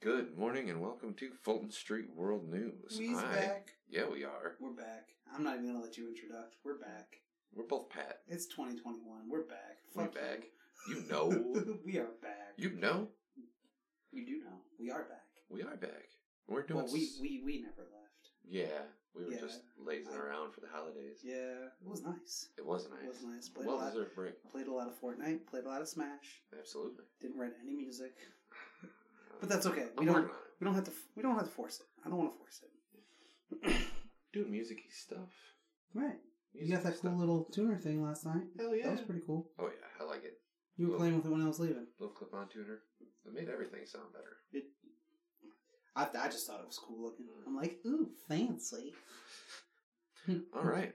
Good morning and welcome to Fulton Street World News. We's Hi. back. Yeah, we are. We're back. I'm not even gonna let you introduce. We're back. We're both Pat. It's 2021. We're back. We're back. You. You know. we are back. you know You do know. We are back. we are back. We're doing. Well, we, we we never left. yeah, we were Yeah. just lazing I- around for the holidays. Yeah, it was nice. It was nice. It was nice. Played a lot. deserved break. Played a lot of Fortnite. Played a lot of Smash. Absolutely. Didn't write any music. But that's okay. We I'm don't. working on. We don't have to. We don't have to force it. I don't want to force it. Doing musicy stuff. right. You got that cool stuff. little tuner thing last night. Hell yeah. That was pretty cool. Oh yeah, I like it. You were Cool. playing with it when I was leaving. Little clip-on tuner. It made everything sound better. I, I just thought it was cool looking. I'm like, ooh, fancy. All right.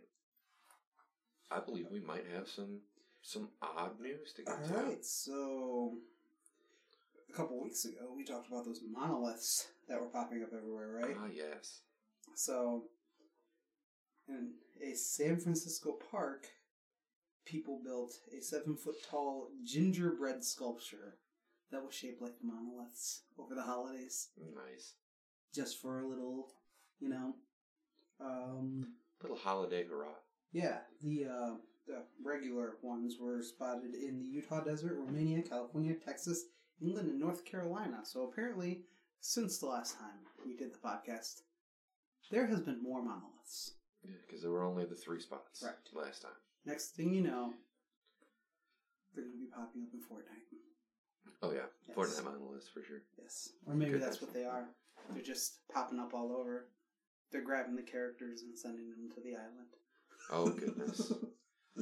I believe we might have some some odd news to get All to. right, so a couple weeks ago we talked about those monoliths that were popping up everywhere, right? Ah, yes. So, in a San Francisco park, people built a seven foot tall gingerbread sculpture that was shaped like monoliths over the holidays, Nice. just for a little, you know, um, Little holiday hurrah. Yeah, the uh, the regular ones were spotted in the Utah desert, Romania, California, Texas, England, and North Carolina. So apparently, since the last time we did the podcast, there has been more monoliths. Yeah, because there were only the three spots Right. last time. Next thing you know, they're going to be popping up in Fortnite. Oh yeah, Yes. Fortnite monoliths for sure. Yes, or maybe that's Goodness. what they are. They're just popping up all over. They're grabbing the characters and sending them to the island. Oh goodness.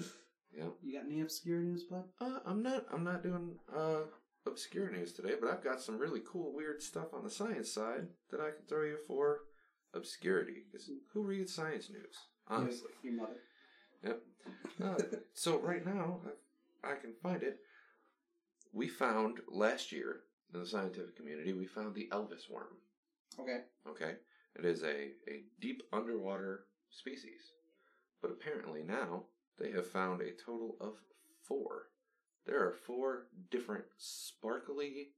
yeah. You got any obscure news, bud? Uh, I'm not. I'm not doing uh obscure news today, but I've got some really cool, weird stuff on the science side that I can throw you for obscurity. Because who reads science news? Honestly. your, mother. Yep. Uh, so right now, I, I can find it. We found last year in the scientific community, we found the Elvis worm. Okay. Okay, it is a a deep underwater species, but apparently now they have found a total of four. There are four different sparkly,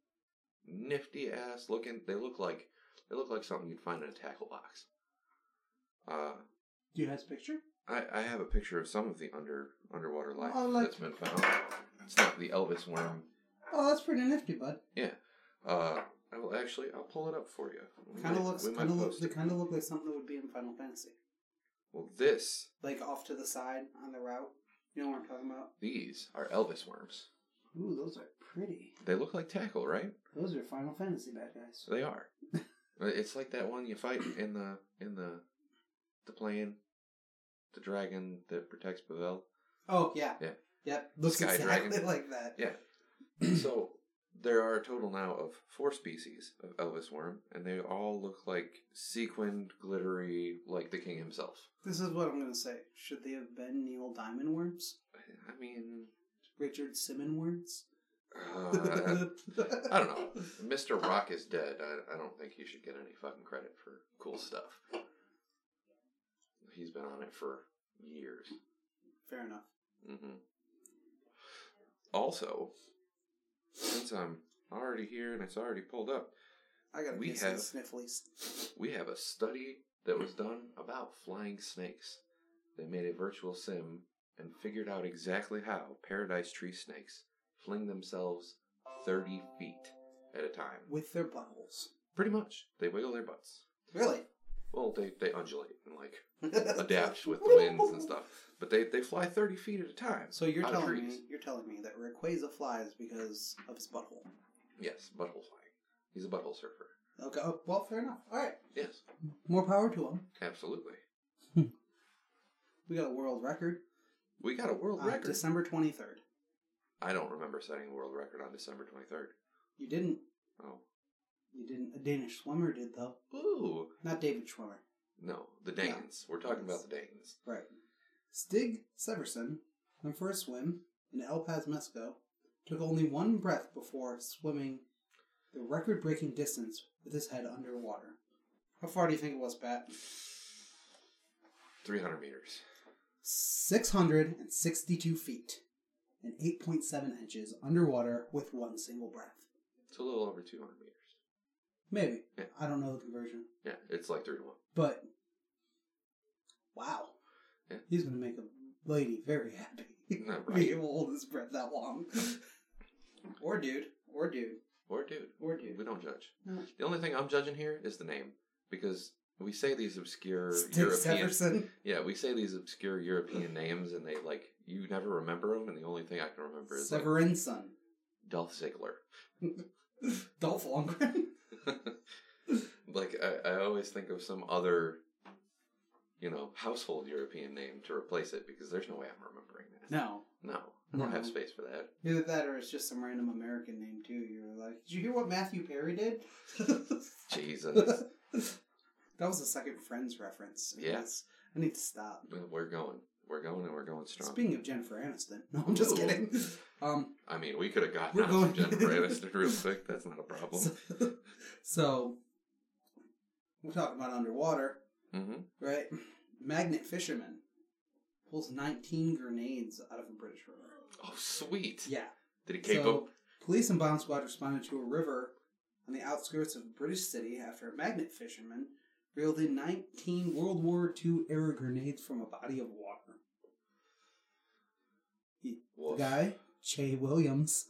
nifty ass looking. They look like they look like something you'd find in a tackle box. Uh, Do you have a picture? I, I have a picture of some of the under underwater life Oh, like- that's been found. It's not the Elvis worm. Oh, that's pretty nifty, bud. Yeah. Uh, I will actually. I'll pull it up for you. We Kind of might- looks, we might kind of looks. post they it. kind of look like something that would be in Final Fantasy, Well, this like off to the side on the route. You know what I'm talking about? these are Elvis worms. Ooh, those are pretty. They look like tackle, right? Those are Final Fantasy bad guys. They are. it's like that one you fight in the in the the plane, the dragon that protects Pavel. Oh yeah, Yeah. yep. Looks Sky exactly dragon. like that. Yeah. so there are a total now of four species of Elvis worm, and they all look like sequined, glittery, like the king himself. This is what I'm gonna say. Should they have been Neil Diamond worms? I mean, Richard Simmon worms? uh, I don't know. Mr. Rock is dead. I, I don't think he should get any fucking credit for cool stuff. He's been on it for years. Fair enough. Mm-hmm. Also, since I'm already here and it's already pulled up, I gotta We get have- some snifflies. we have a study that was done about flying snakes. They made a virtual sim and figured out exactly how paradise tree snakes fling themselves 30 feet at a time. With their buttholes. Pretty much. They wiggle their butts. Really? Well, they, they undulate and like adapt with the winds and stuff. But they, they fly 30 feet at a time. So you're out of telling trees. me you're telling me that Rayquaza flies because of his butthole. Yes, butthole flying. He's a butthole surfer. Okay, oh, well, fair enough. All right, Yes, more power to him. absolutely. We got a world record. We got a world Uh, record. December 23rd. I don't remember setting a world record on December 23rd. You didn't. Oh. You didn't. A Danish swimmer did though. Ooh. Not David Schwimmer. No, the Danes. We're talking about the Danes. Right. Stig Severson went for a swim in El Paz, Mexico. Took only one breath before swimming the record-breaking distance with his head underwater. How far do you think it was, Pat? 300 meters. 662 feet and 8.7 inches underwater with one single breath. It's a little over 200 meters. Maybe. Yeah. I don't know the conversion. Yeah, it's like three to one. But wow. Yeah. He's gonna make a lady very happy. Not Be able to hold his breath that long. or dude. Or dude. Or dude. Or dude. We don't judge. No. The only thing I'm judging here is the name because we say these obscure Stick European. Severson. Yeah, we say these obscure European names, and they like you never remember them, and the only thing I can remember is like, Severinsen. Dolph Ziggler. Dolph Lundgren. like I, I always think of some other, you know, household European name to replace it because there's no way I'm remembering that. No. No, I don't No. have space for that. Either that or it's just some random American name too. You're like, did you hear what Matthew Perry did? Jesus, that was a second Friends reference. Yeah. Yes. I need to stop. we're going, we're going, and we're going strong. Speaking of Jennifer Aniston, no, I'm just Ooh. kidding. Um, I mean, we could have gotten We're going- Jennifer Aniston real quick. That's not a problem. so, so we're talking about underwater, hmm right? Magnet fisherman pulls 19 grenades out of a British river. Oh, sweet. Yeah. Did he cape so, police and bomb squad responded to a river on the outskirts of a British city after a magnet fisherman reeled in 19 World War II era grenades from a body of water. The guy, Che Williams.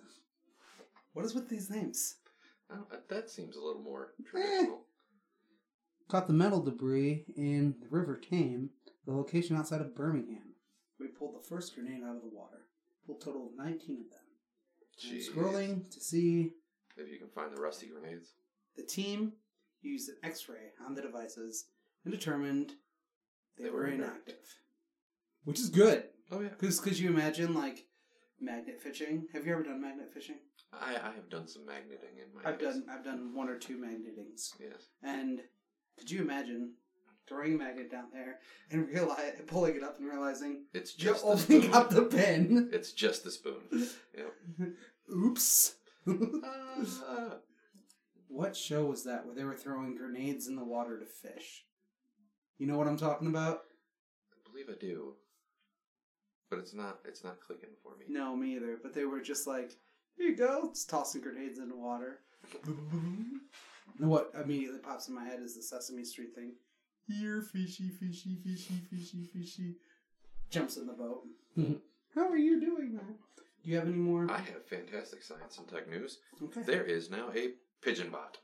What is with these names? That seems a little more eh. traditional. Caught the metal debris in the River Tame, the location outside of Birmingham. We pulled the first grenade out of the water. Pulled a total of 19 of them. Jeez. scrolling to see If you can find the rusty grenades. The team used an X-ray on the devices and determined they, They were were inactive, which is good. Oh yeah. Because could you imagine like magnet fishing? Have you ever done magnet fishing? I, I have done some magneting in my I've days. done I've done one or two magnetings, Yes. and could you imagine throwing a magnet down there and realize pulling it up and realizing It's you just the only spoon. got the pin? It's just the spoon. Oops. Ah. what show was that where they were throwing grenades in the water to fish? You know what I'm talking about? I believe I do. But it's not it's not clicking for me. No, me either. But they were just like, here you go, just tossing grenades into water. and what immediately pops in my head is the Sesame Street thing. Here, fishy, fishy, fishy, fishy, fishy. Jumps in the boat. How are you doing that? Do you have any more? I have fantastic science and tech news. Okay. There is now a pigeon bot.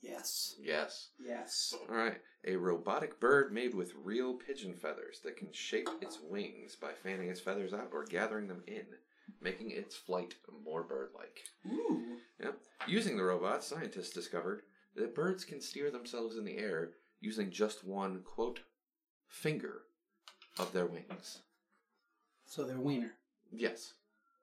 Yes. Yes. Yes. All right. A robotic bird made with real pigeon feathers that can shape its wings by fanning its feathers out or gathering them in, making its flight more bird like. Ooh. Yep. Using the robot, scientists discovered that birds can steer themselves in the air using just one, quote, finger of their wings. So they're wiener. Yes.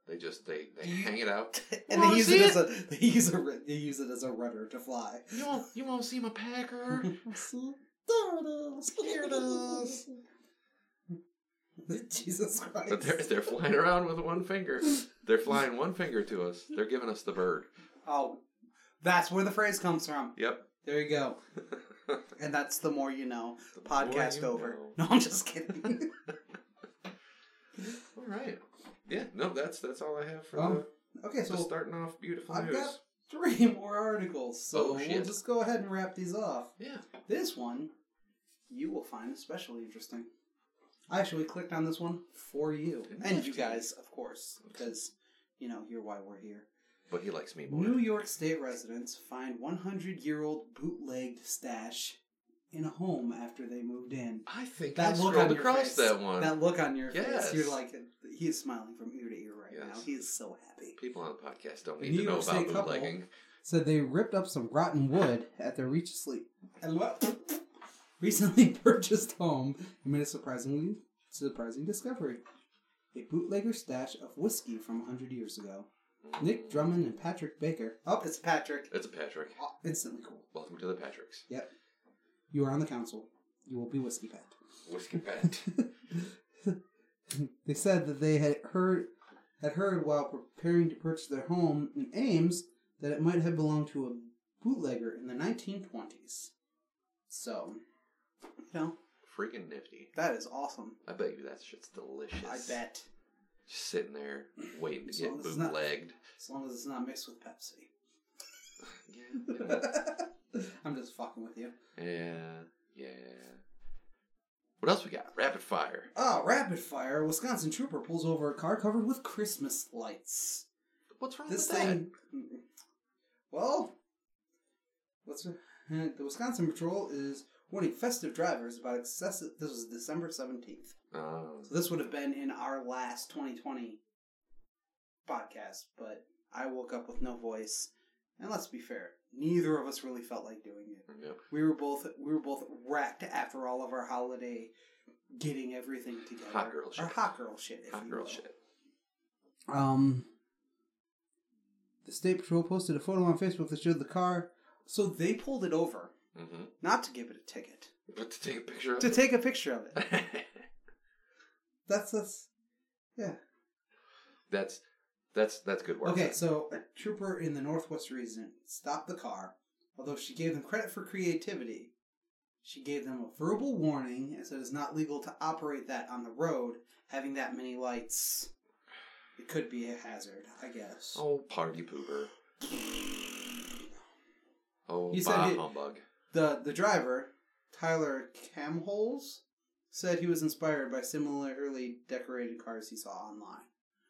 They just, they, they hang it out. and Wanna they use see it, as a they use a they use it as a rudder to fly. You won't, you won't see my packer. there it is. Here it is. Jesus Christ. But they're, they're flying around with one finger. They're flying one finger to us. They're giving us the bird. Oh, that's where the phrase comes from. Yep. There you go. And that's the more you know. The Podcast you over. know. No, I'm just kidding. All right. Yeah. No, that's that's all I have for Um, okay, so starting off beautiful I've news. got three more articles, so Oh, we'll just go ahead and wrap these off. Yeah. This one you will find especially interesting. I actually clicked on this one for you and you guys, of course, because you know you're why we're here. But he likes me more. New York State residents find 100 year old bootlegged stash in a home after they moved in. I think That I look on your across face. that one. That look on your Yes. face, you're like, he's smiling from ear to ear right now. He is so happy. People on the podcast don't The need New to know York about State couple- bootlegging. Said they ripped up some rotten wood at their reach sleep. And what? Recently purchased home and made a surprisingly surprising discovery. A bootlegger stash of whiskey from 100 years ago. Nick Drummond and Patrick Baker. Oh, it's Patrick. It's a Patrick. Oh, instantly cool. Welcome to the Patricks. Yep. You are on the council. You will be whiskey pat. Whiskey Pat. they said that they had heard had heard while preparing to purchase their home in Ames that it might have belonged to a bootlegger in the 1920s. So, you know, Freaking nifty. that is awesome. I bet you that shit's delicious. I bet. Just sitting there waiting to As get it's not- bootlegged. As long as it's not mixed with Pepsi. Yeah, I'm just fucking with you. Yeah, yeah. What else we got? Rapid fire. Ah, rapid fire. A Wisconsin trooper pulls over a car covered with Christmas lights. What's wrong This with that? This thing. Well, what's the Wisconsin Patrol is warning festive drivers about excessive. This was December seventeenth. Oh, So this would have been in our last 2020 podcast, but I woke up with no voice. And let's be fair, neither of us really felt like doing it. yep. We were both we were both wrecked after all of our holiday getting everything together. Hot girl shit. Or hot girl shit. If Hot girl will. shit. Um, the state patrol posted a photo on Facebook that showed the car. So they pulled it over, Mm-hmm. not to give it a ticket, But to take a picture of to it. take a picture of it. That's that's yeah. that's that's that's good work. Okay, so a trooper in the Northwest region stopped the car. Although she gave them credit for creativity, she gave them a verbal warning and said it's not legal to operate that on the road. Having that many lights, it could be a hazard, I guess. Oh, party pooper. Oh, He said he- humbug. The the driver, Tyler Camholes, said he was inspired by similarly decorated cars he saw online.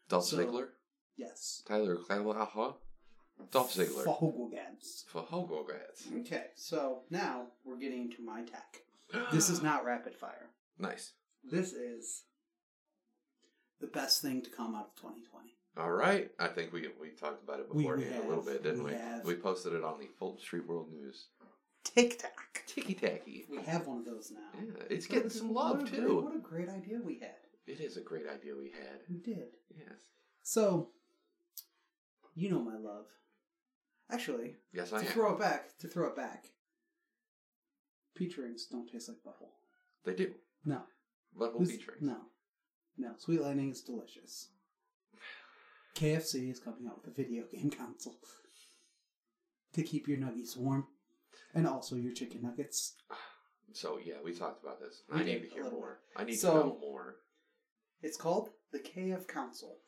Dolph So- Ziggler? Yes. Tyler Clavelaha? Uh-huh. Dolph Ziggler. Fogelgans. For Hogogats. Okay, so now we're getting into my tech. This is not rapid fire. Nice. This is the best thing to come out of 2020. All right. I think we we talked about it beforehand a little bit, didn't We we? have. We posted it on the Fulton Street World News. TikTok. Ticky tacky. We have one of those now. Yeah, it's What getting some what love a great- too. what a great idea we had. It is a great idea we had. We did. Yes. So, you know my love. Actually, Yes, to I am. throw it back, to throw it back. Peach rings don't taste like butthole. They do. No. Butthole beach rings. No. No. Sweet Lightning is delicious. KFC is coming out with a video game console to keep your nuggies warm, and also your chicken nuggets. So yeah, we talked about this. We I need to hear more. I need So- to know more. It's called the KF Council.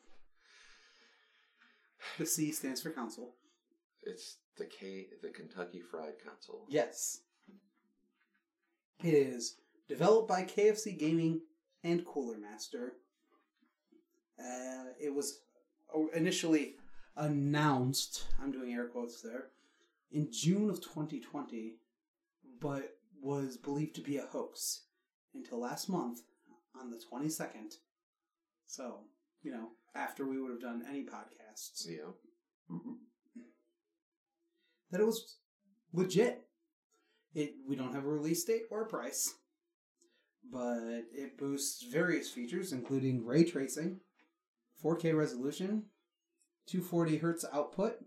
The C stands for council. It's the K, the Kentucky Fried Console. Yes. It is developed by KFC Gaming and Cooler Master. Uh, it was initially announced, I'm doing air quotes there, in June of 2020, but was believed to be a hoax until last month on the 22nd. So, you know, after we would have done any podcasts Yeah. that it was legit. It we don't have a release date or a price, but it boosts various features including ray tracing, 4K resolution, 240 hertz output,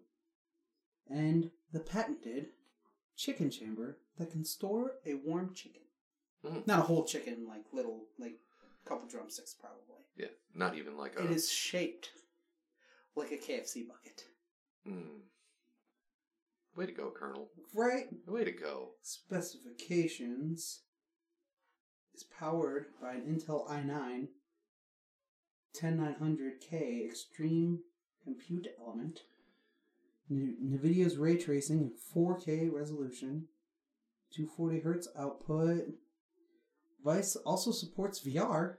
and the patented chicken chamber that can store a warm chicken. Mhm. Not a whole chicken, like little, like couple drumsticks probably. Yeah. Not even like a. It is shaped like a KFC bucket. Mm. Way to go, Colonel. Right? Way to go. specifications is powered by an Intel i9 10900K Extreme Compute Element, NVIDIA's ray tracing in 4K resolution, 240 hertz output. Vice also supports VR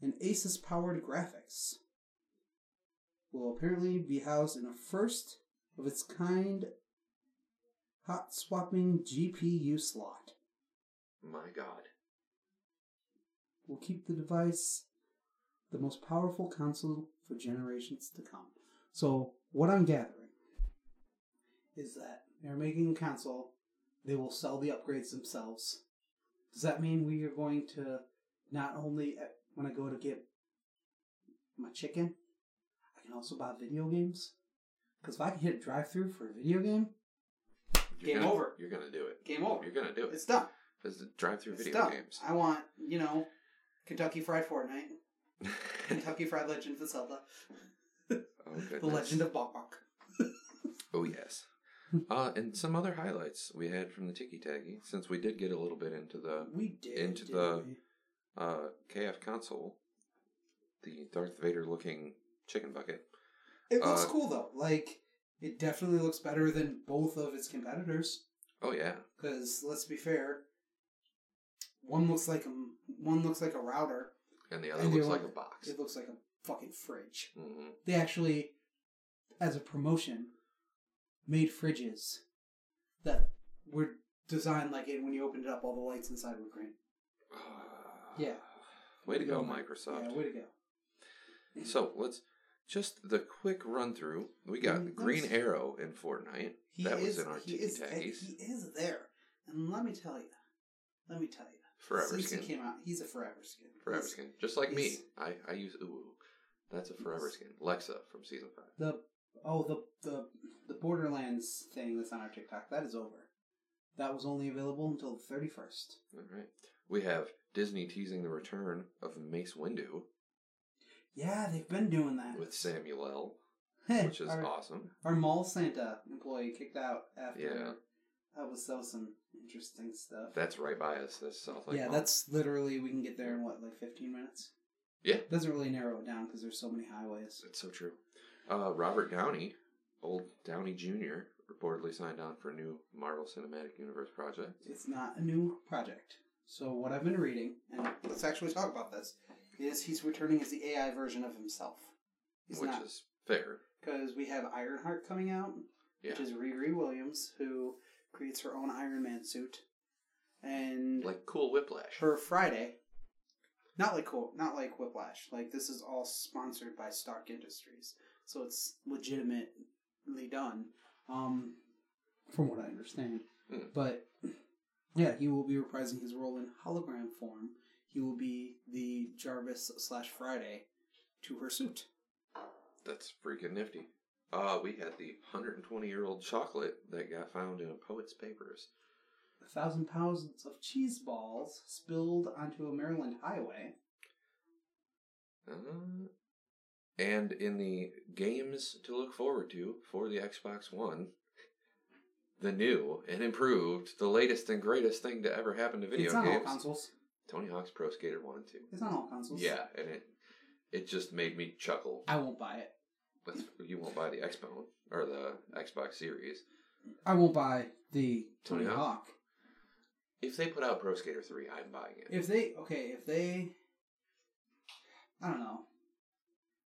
and Asus powered graphics. Will apparently be housed in a first of its kind hot swapping GPU slot. My God. Will keep the device the most powerful console for generations to come. So, what I'm gathering is that they're making a console, they will sell the upgrades themselves. Does that mean we are going to not only, uh, when I go to get my chicken, I can also buy video games? Because if I can hit a drive through for a video game, You're Game gonna- over. You're gonna do it. game over. You're gonna do it. It's done. It's a drive-through It's video done. games. I want, you know, Kentucky Fried Fortnite, Kentucky Fried Legend of Zelda, oh. The Legend of Bok. Oh yes. Uh, and some other highlights we had from the Tiki Taggy, since we did get a little bit into the We did. Into the- we? uh, KF console, the Darth Vader looking chicken bucket. It looks uh, cool though. Like It definitely looks better than both of its competitors. Oh yeah. Because let's be fair, one looks like a one looks like a router. And the other And looks other like a box. It looks like a fucking fridge. hmm They actually, as a promotion, made fridges that were designed like it when you opened it up, all the lights inside were green. Yeah. Way to go. Microsoft. Yeah, way to go. So let's just the quick run through. We got Mm, Green Arrow in Fortnite. He that is, was in our he is, taggies. He is there, and let me tell you, let me tell you, Forever since skin. he came out, he's a forever skin. Forever He's- skin. Just like me. I, I use Uwu. That's a forever skin. Lexa from season five. The oh the the the Borderlands thing that's on our TikTok that is over. That was only available until the thirty first. All right. We have Disney teasing the return of Mace Windu Yeah, they've been doing that. with Samuel L., which is our, awesome. our mall Santa employee kicked out after. Yeah. That was was some interesting stuff. That's right by us. That's Southlake yeah, Mall. that's literally we can get there in what like fifteen minutes. Yeah. doesn't really narrow it down because there's so many highways. It's so true. Uh, Robert Downey, old Downey Jr., reportedly signed on for a new Marvel Cinematic Universe project. It's not a new project. So what I've been reading, and let's actually talk about this, is he's returning as the AI version of himself. He's which not is fair. because we have Ironheart coming out, Yeah. which is Riri Williams, who creates her own Iron Man suit, and Like cool Whiplash. for Friday, not like cool, not like Whiplash. Like this is all sponsored by Stark Industries, so it's legitimately done, um, from what I understand. Hmm. But yeah, he will be reprising his role in hologram form. He will be the Jarvis slash Friday to her suit. That's freaking nifty. Uh, we had the 120 year old chocolate that got found in a poet's papers. A thousand pounds of cheese balls spilled onto a Maryland highway. Uh, and in the games to look forward to for the Xbox One, the new and improved, the latest and greatest thing to ever happen to video it's on all games consoles. Tony Hawk's Pro Skater 1 and 2. It's on all consoles. Yeah, and it it just made me chuckle. I won't buy it. Let's, you won't buy the Xbox or the Xbox Series. I won't buy the Tony Tony Hawk? Hawk. If they put out Pro Skater 3, I'm buying it. If they okay, if they, I don't know.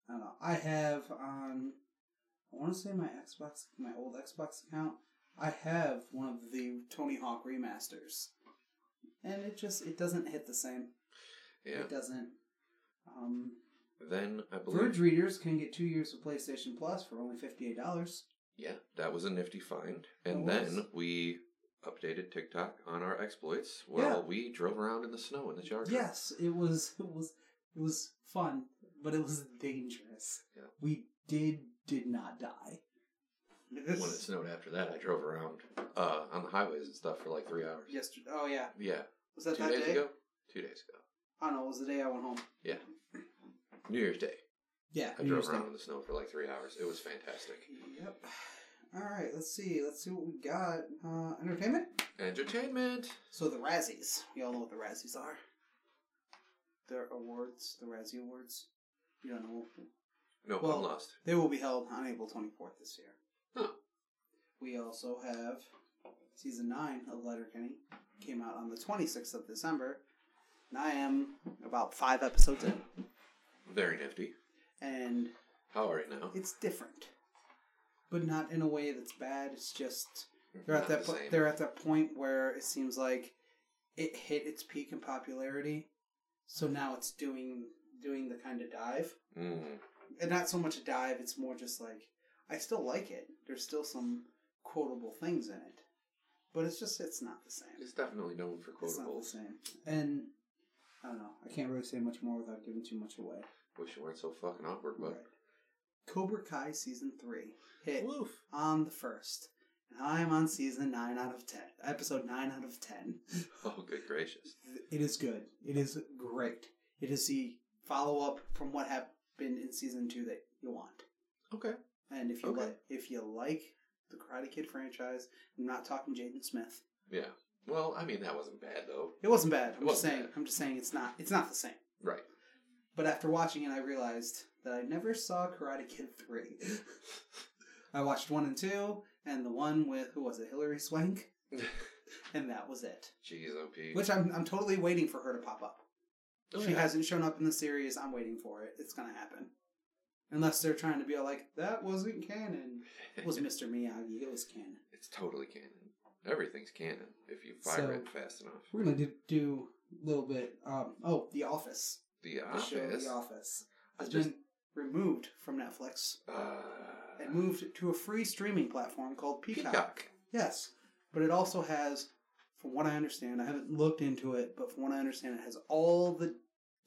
I don't know. I have on. I want to say my Xbox, my old Xbox account. I have one of the Tony Hawk remasters, and it just it doesn't hit the same. yeah. It doesn't. Um, Then I believe Verge readers can get two years of PlayStation Plus for only fifty eight dollars. Yeah, that was a nifty find. And then we updated TikTok on our exploits while Yeah. we drove around in the snow in the Charger. Yes, it was. It was. It was fun, but it was dangerous. Yeah. We did did not die. When it snowed after that, I drove around uh, on the highways and stuff for like three hours. Yesterday. Oh yeah. Yeah. Was that Two that days day? ago? Two days ago. I don't know. It was the day I went home. Yeah. New Year's Day. Yeah. I New drove Year's around Day. in the snow for like three hours. It was fantastic. Yep. All right. Let's see. Let's see what we got. Uh, entertainment. Entertainment. So the Razzies. You all know what the Razzies are. They're awards. The Razzie Awards. You don't know. No, Well- I'm lost. They will be held on April twenty fourth this year. Huh. We also have season nine of Letterkenny came out on the twenty sixth of December, and I am about five episodes in, Very nifty. and How are you now? it's different, but not in a way that's bad. It's just mm-hmm. they're at that the po- they're at that point where it seems like it hit its peak in popularity, so now it's doing doing the kind of dive, Mm. and not so much a dive. It's more just like I still like it. There's still some quotable things in it, but it's just it's not the same. It's definitely known for It's not the same, and I don't know. I can't really say much more without giving too much away. Wish you weren't so fucking awkward, but. Right. Cobra Kai season three hit Woof. on the first. And I'm on season nine out of ten, episode nine out of ten. Oh, good gracious. It is good. It is great. It is the follow up from what happened in season two that you want. Okay. And if you Okay. like, if you like the Karate Kid franchise, I'm not talking Jaden Smith. Yeah. Well, I mean, that wasn't bad, though. It wasn't bad. I'm It just saying. bad. I'm just saying it's not. It's not the same. Right. But after watching it, I realized that I never saw Karate Kid three. I watched one and two, and the one with who was it, Hilary Swank, and that was it. Jeez, OP. Which I'm I'm totally waiting for her to pop up. Oh, she yeah. hasn't shown up in the series. I'm waiting for it. It's gonna happen. Unless they're trying to be all like, that wasn't canon. It was Mr. Miyagi. It was canon. It's totally canon. Everything's canon if you fire So- it fast enough. We're gonna do, do a little bit. Um, oh, The Office. The The Office. show The Office has just- been removed from Netflix Uh, and moved to a free streaming platform called Peacock. Peacock. Yes, but it also has, from what I understand, I haven't looked into it, but from what I understand, it has all the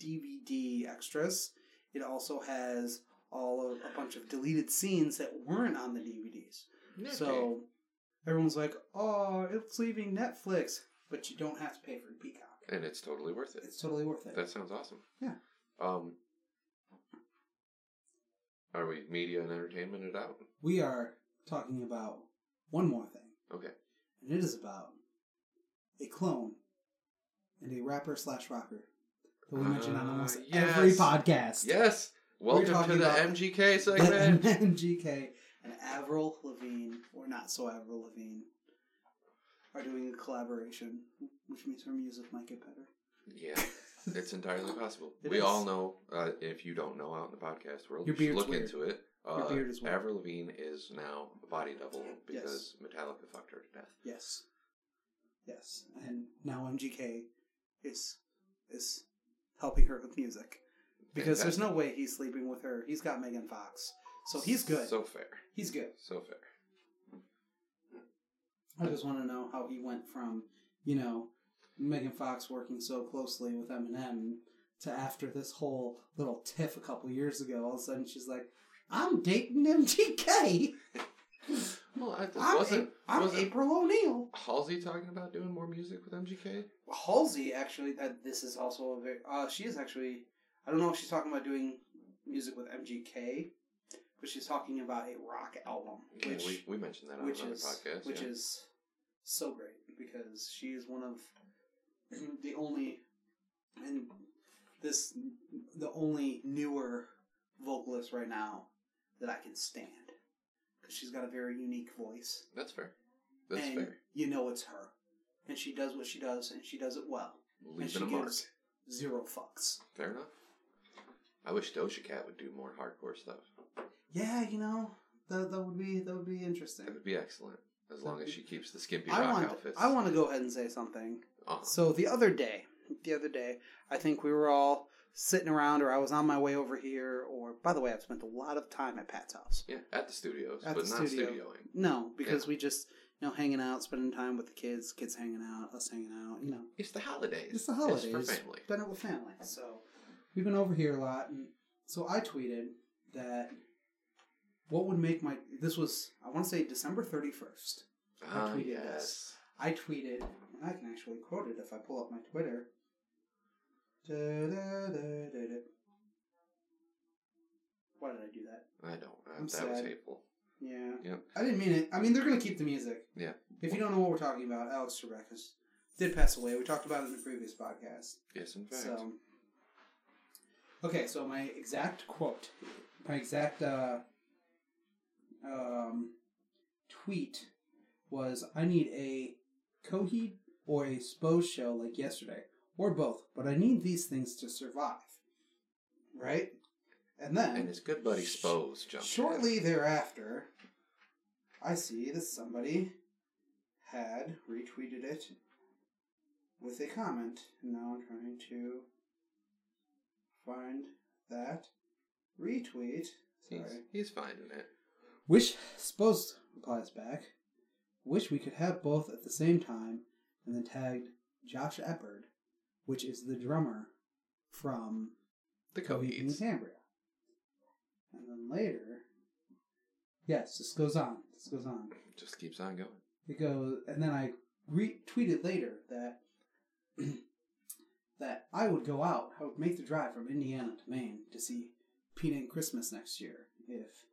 DVD extras. It also has all of a bunch of deleted scenes that weren't on the DVDs. Okay. So everyone's like, "Oh, it's leaving Netflix," but you don't have to pay for Peacock. and it's totally worth it. It's totally worth it. That sounds awesome. Yeah. Um. Are we media and entertainment it out? We are talking about one more thing, Okay. and it is about a clone and a rapper slash rocker that we mention on almost yes. every podcast. Yes. Welcome to the MGK The segment. MGK and Avril Lavigne, or not so Avril Lavigne, are doing a collaboration, which means her music might get better. yeah, it's entirely possible. It we is. all know. Uh, if you don't know out in the podcast world, Your you should look weird. into it. Uh, Your beard is weird. Avril Lavigne is now a body double because Metallica fucked her to death. Yes, yes, and now MGK is is helping her with music because there's no way he's sleeping with her. He's got Megan Fox, so he's good. So fair. he's good. So fair. I just want to know how he went from, you know, Megan Fox working so closely with Eminem to after this whole little tiff a couple years ago, all of a sudden she's like, I'm dating MGK. Well, I, I'm, wasn't A- I'm wasn't April O'Neil. Halsey talking about doing more music with MGK? Halsey, actually, uh, this is also a very, uh, she is actually, I don't know if she's talking about doing music with MGK, but she's talking about a rock album, Yeah, which, we, we mentioned that on which another is podcast. which yeah. is so great because she is one of the only and this the only newer vocalist right now that I can stand she's got a very unique voice That's fair. That's and fair. you know it's her and she does what she does and she does it well and she a mark. gives zero fucks. Fair enough. I wish Doja Cat would do more hardcore stuff. Yeah, you know that that would be that would be interesting. That would be excellent. As long as she keeps the skimpy I want outfits. I want to go ahead and say something. Uh-huh. So the other day, the other day, I think we were all sitting around, or I was on my way over here, or by the way, I've spent a lot of time at Pat's house. Yeah, at the studios, At but the not studio. studioing. No, because we just you know hanging out, spending time with the kids, kids hanging out, us hanging out. You know, It's the holidays. it's the holidays. It's for family. Spend it with family. So we've been over here a lot, and so I tweeted that what would make my this was I want to say December thirty first. Ah, tweeted yes. this. I tweeted, and I can actually quote it if I pull up my Twitter. Why did I do that? I don't. Uh, I'm that was hateful. Yeah. Yep. I didn't mean it. I mean, they're going to keep the music. Yeah. If you don't know what we're talking about, Alex Trebek has, did pass away. We talked about it in the previous podcast. Yes, in fact. So, okay, so my exact quote, my exact uh, um, tweet was I need a Coheed or a Spose show like yesterday, or both, but I need these things to survive. Right? And then, and his good buddy Spose jumped. in. shortly thereafter, I see that somebody had retweeted it with a comment. And now I'm trying to find that retweet. He's, Sorry. he's finding it. Wish Spose replies back. Wish we could have both at the same time, and then tagged Josh Eppard, which is the drummer from The Coheeds. Cambria. And then later, yes, this goes on. This goes on. Just keeps on going. It goes, and then I retweeted later that that I would go out. I would make the drive from Indiana to Maine to see and Christmas next year if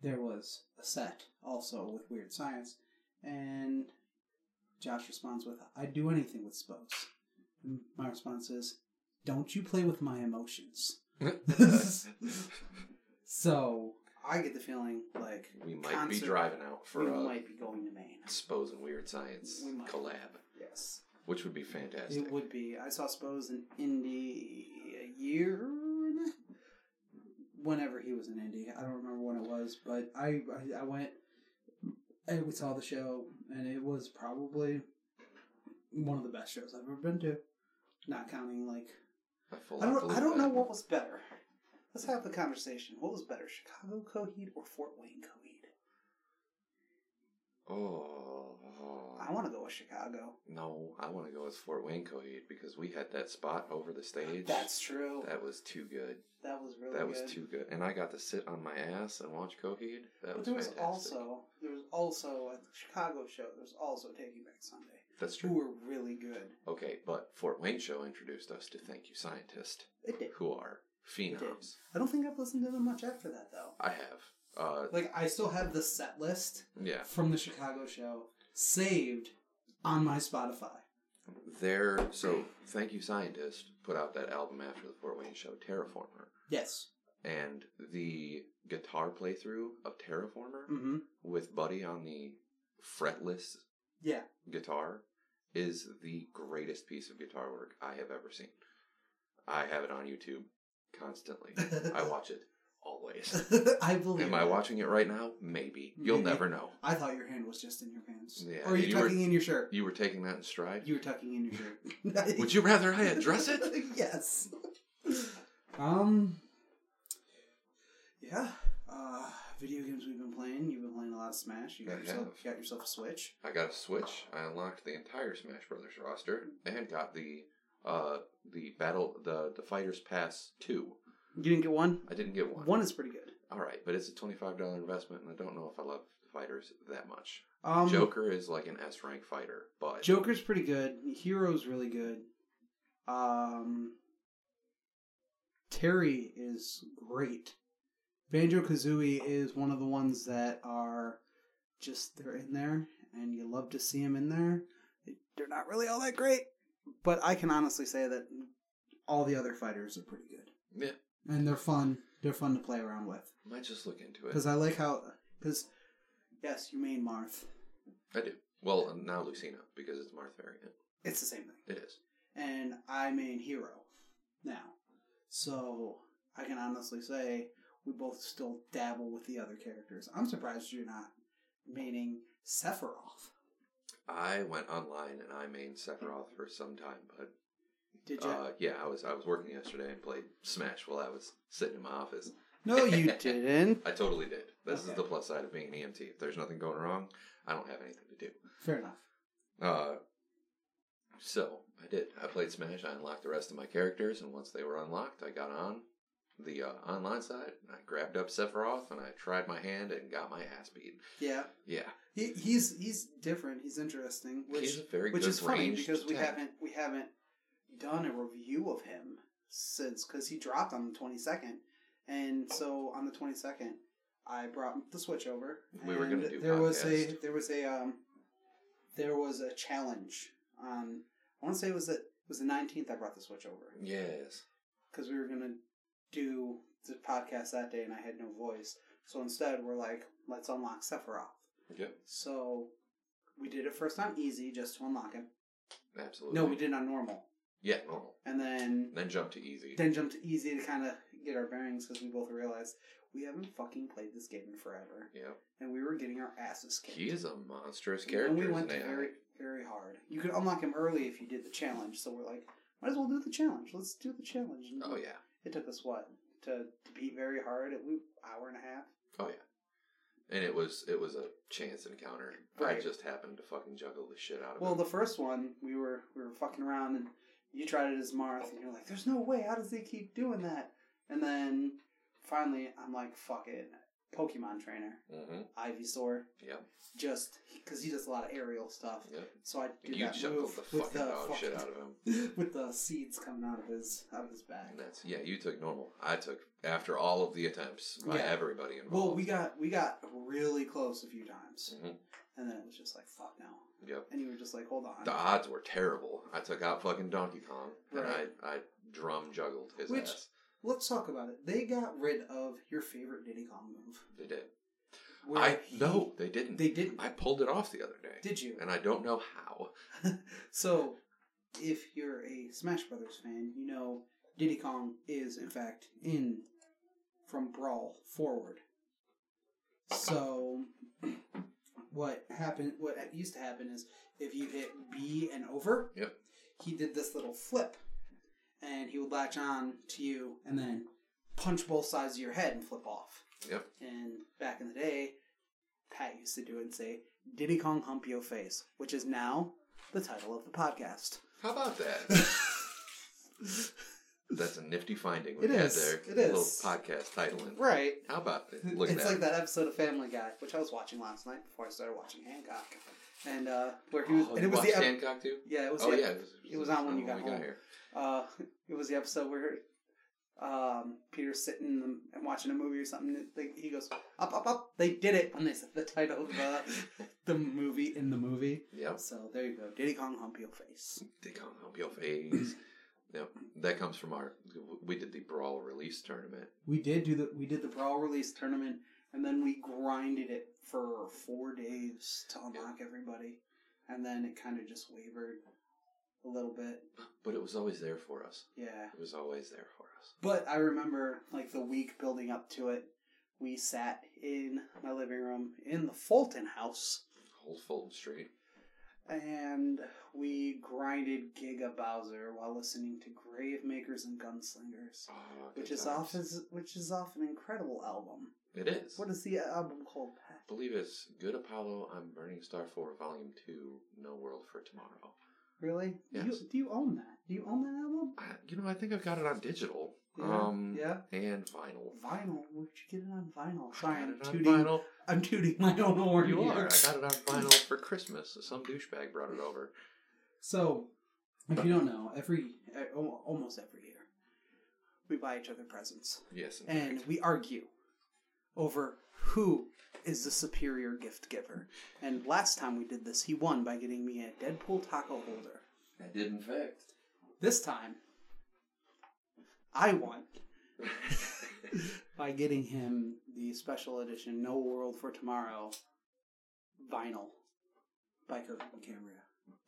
there was a set also with Weerd Science. And Josh responds with, "I'd do anything with Spose." And my response is, "Don't you play with my emotions." So I get the feeling like We might be driving out for we a might be going to Maine. Spose and Weerd Science We might. collab, Yes, which would be fantastic. it would be. I saw Spose in Indy a year, whenever he was in Indy. I don't remember when it was, but I I, I went and we saw the show, and it was probably one of the best shows I've ever been to. Not counting like I, don't I don't know what was better. Let's have the conversation. What was better, Chicago Coheed or Fort Wayne Coheed? Oh, oh. I want to go with Chicago. no! I want to go with Fort Wayne Coheed because we had that spot over the stage. That's true. that was too good. That was really that good. was too good, and I got to sit on my ass and watch Coheed. That But was there was fantastic. also there was also at the Chicago show. There was also Taking Back Sunday, That's who true. were really good. Okay, but Fort Wayne show introduced us to Thank You Scientist, It did. who are phenoms. I don't think I've listened to them much after that though. I have. Uh, Like I still have the set list yeah, from the Chicago show saved on my Spotify. they're so Thank You Scientist put out that album after the Fort Wayne show, Terraformer, Yes. and the guitar playthrough of Terraformer Mm-hmm. with Buddy on the fretless Yeah. guitar is the greatest piece of guitar work I have ever seen. I have it on YouTube constantly. I watch it always. I believe. Am I that. watching it right now? Maybe. You'll Maybe. never know. I thought your hand was just in your pants. Yeah, Or are you, you were- tucking in your shirt? You were taking that in stride? You were tucking in your shirt. Would you rather I address it? yes. Um. Yeah. Uh, video games we've been playing. You've been lot of Smash. You got I yourself. have. Got yourself a Switch. I got a Switch. I unlocked the entire Smash Brothers roster and got the uh the battle the the Fighters Pass 2. You didn't get one. I didn't get one. One is pretty good. All right, but it's a $25 investment and I don't know if I love fighters that much. Um, Joker is like an S rank fighter, but Joker's pretty good. Hero's really good. Um, Terry is great. Banjo Kazooie is one of the ones that are just they're in there, and you love to see them in there. They're not really all that great, but I can honestly say that all the other fighters are pretty good, yeah, and they're fun. They're fun to play around with might just look into it. because I like how because yes, you mean Marth. I do. Well, now Lucina because it's Marth variant. It's the same thing. It is. and I main hero now. So I can honestly say we both still dabble with the other characters. I'm surprised you're not maining Sephiroth. I went online and I mained Sephiroth for some time, but Did you? uh, yeah, I was I was working yesterday and played Smash while I was sitting in my office. no, you didn't. I totally did. This Okay. is the plus side of being an EMT. If there's nothing going wrong, I don't have anything to do. Fair enough. Uh, so I did. I played Smash. I unlocked the rest of my characters, and once they were unlocked, I got on the uh, online side. I grabbed up Sephiroth and I tried my hand and got my ass beat. Yeah, Yeah, he, he's he's different. He's interesting, which he's a very which good is funny because we haven't we haven't done a review of him since because he dropped on the twenty second, and so on the twenty second, I brought the Switch over. We were gonna do there was a there was a um there was a challenge on I want to say it was the, it was the nineteenth. I brought the Switch over Yes. because we were gonna do the podcast that day, and I had no voice. So instead, we're like, let's unlock Sephiroth. Yep. So we did it first on easy just to unlock him. Absolutely. No, we did it on normal, Yeah, normal. and then Then jump to easy. then jumped to easy to kind of get our bearings because we both realized we haven't fucking played this game in forever, Yep. and we were getting our asses kicked. He is a monstrous character. and we went very very hard. You could unlock him early if you did the challenge. So we're like, might as well do the challenge. Let's do the challenge. And Oh yeah. It took us what to, to beat very hard. It we hour and a half. Oh yeah. And it was it was a chance encounter. I just happened to fucking juggle the shit out of Well, him. the first one we were we were fucking around and you tried it as Marth and you're like, "There's no way. How does he keep doing that?" And then finally, I'm like, "Fuck it." Pokemon trainer, mm-hmm. Ivysaur, Yep. just because he does a lot of aerial stuff. Yep. So I did You that move the with the dog shit out of him. with the seeds coming out of his out of his back. And that's yeah. You took normal. I took after all of the attempts by Yeah. everybody involved. Well, we got we got really close a few times, Mhm. and then it was just like, "Fuck no." Yep. And you were just like, "Hold on." The odds were terrible. I took out fucking Donkey Kong, and Right. I I drum juggled his Which- ass. Let's talk about it. They got rid of your favorite Diddy Kong move. They did. I he- no, they didn't. they didn't. I pulled it off the other day, Did you? and I don't know how. so, if you're a Smash Brothers fan, you know Diddy Kong is in fact in from Brawl forward. So, what happened? What used to happen is if you hit B and over, Yep. he did this little flip, and he would latch on to you and then punch both sides of your head and flip off. Yep. And back in the day, Pat used to do it and say, Diddy Kong hump your face, which is now the title of the podcast. How about that? That's a nifty finding. We It had is. It little is. podcast titling. right. How about it? Look at it's like that episode of Family Guy, which I was watching last night before I started watching Hancock. And uh, where he was, Oh, and you it was watched the ep- Hancock too? yeah, it was Oh the, yeah, it was, it was on when you got we home. here. Uh, it was the episode where um, Peter's sitting and, and watching a movie or something. and They, he goes up, up, up. They did it when they said the title of the the movie in the movie. Yep. So there you go, Diddy Kong hump your face. They can't help your face. yep. That comes from our. We did the brawl release tournament. We did do the we did the brawl release tournament, and then we grinded it for four days to unlock everybody, and then it kind of just wavered a little bit. But it was always there for us. Yeah, It was always there for us. but I remember like the week building up to it. We sat in my living room in the Fulton house, Old Fulton Street. and we grinded Giga Bowser while listening to Gravemakers and Gunslingers, Oh, which is times. off is which is off an incredible album. It is. What is the album called? Pat? I believe it's Good Apollo. I'm Burning Star 4, Volume 2, No World for Tomorrow. Really? Do you, do you own that? Do you own that album? I, you know, I think I've got it on digital. Yeah. Um, yeah. and vinyl. Vinyl. Where'd you get it on vinyl? Sorry, I'm it on tooting. vinyl. I'm tooting my own horn. You here. are. I got it on vinyl for Christmas. Some douchebag brought it over. So, if you don't know, every eh, almost every year, we buy each other presents, Yes, and fact. we argue over who is the superior gift giver. And last time we did this, he won by getting me a Deadpool taco holder. I did, in fact. This time, I won by getting him the special edition No World for Tomorrow vinyl by and Cambria.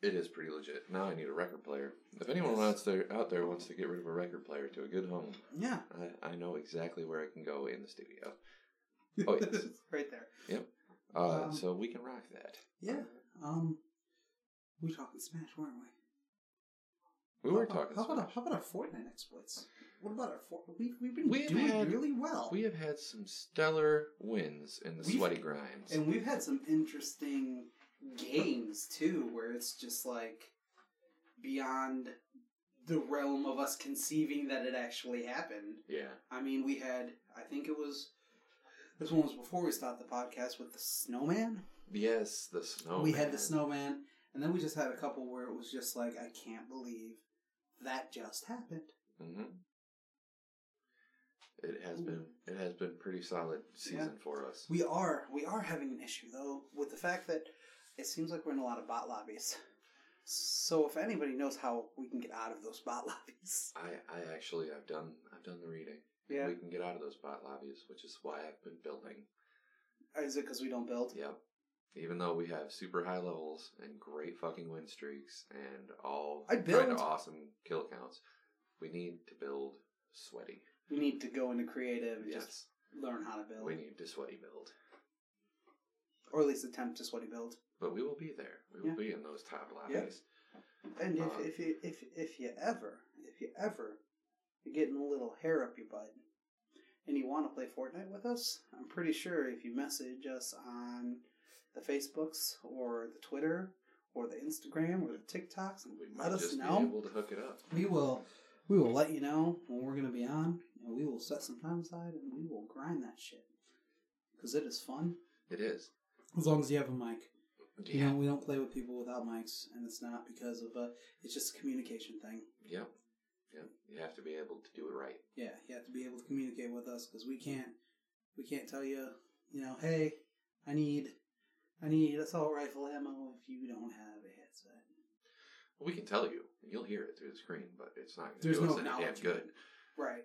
It is pretty legit. Now I need a record player. If anyone else there out there wants to get rid of a record player to a good home, Yeah. I, I know exactly where I can go in the studio. Oh, yes. right there. Yep. Uh, Um, so we can rock that. Yeah. Um, we were talking Smash, weren't we? We were How- talking. How about, our, Smash. how about our Fortnite exploits? What about our Fort? We've, we've been We've doing had- really well. We have had some stellar wins in the We've- sweaty grinds. And we've had some interesting games too, where it's just like beyond the realm of us conceiving that it actually happened. yeah. I mean, we had, I think it was, this one was before we started the podcast with the snowman. Yes, the snow. we had the snowman, and then we just had a couple where it was just like, I can't believe that just happened. hmm It has been. It has been pretty solid season for us. We are, we are having an issue though with the fact that it seems like we're in a lot of bot lobbies. So if anybody knows how we can get out of those bot lobbies, I, I actually, I've done, I've done the reading. Yeah, We can get out of those bot lobbies, which is why I've been building. is it because we don't build? Yep. Even though we have super high levels and great fucking win streaks and all I kind build. of awesome kill counts, we need to build sweaty. We need to go into creative and just Yes, learn how to build, we need to sweaty build. or at least attempt to sweaty build. But we will be there. We will Yeah. be in those top Yeah. lobbies. And if, Uh, if you if if you ever if you ever you're getting a little hair up your butt and you want to play Fortnite with us, I'm pretty sure if you message us on the Facebooks or the Twitter or the Instagram or the TikToks and We let might us know, be able to hook it up. we will we will let you know when we're gonna be on, and we will set some time aside and we will grind that shit because it is fun It is. as long as you have a mic. You Yeah. know, we don't play with people without mics, and it's not because of a. It's just a communication thing. Yep. Yep. You have to be able to do it right. Yeah, you have to be able to communicate with us because we can't. We can't tell you, you know, hey, I need, I need assault rifle ammo if you don't have a headset. Well, We can tell you. You'll hear it through the screen, but it's not going to There's do no us any damn acknowledgement. good. Right.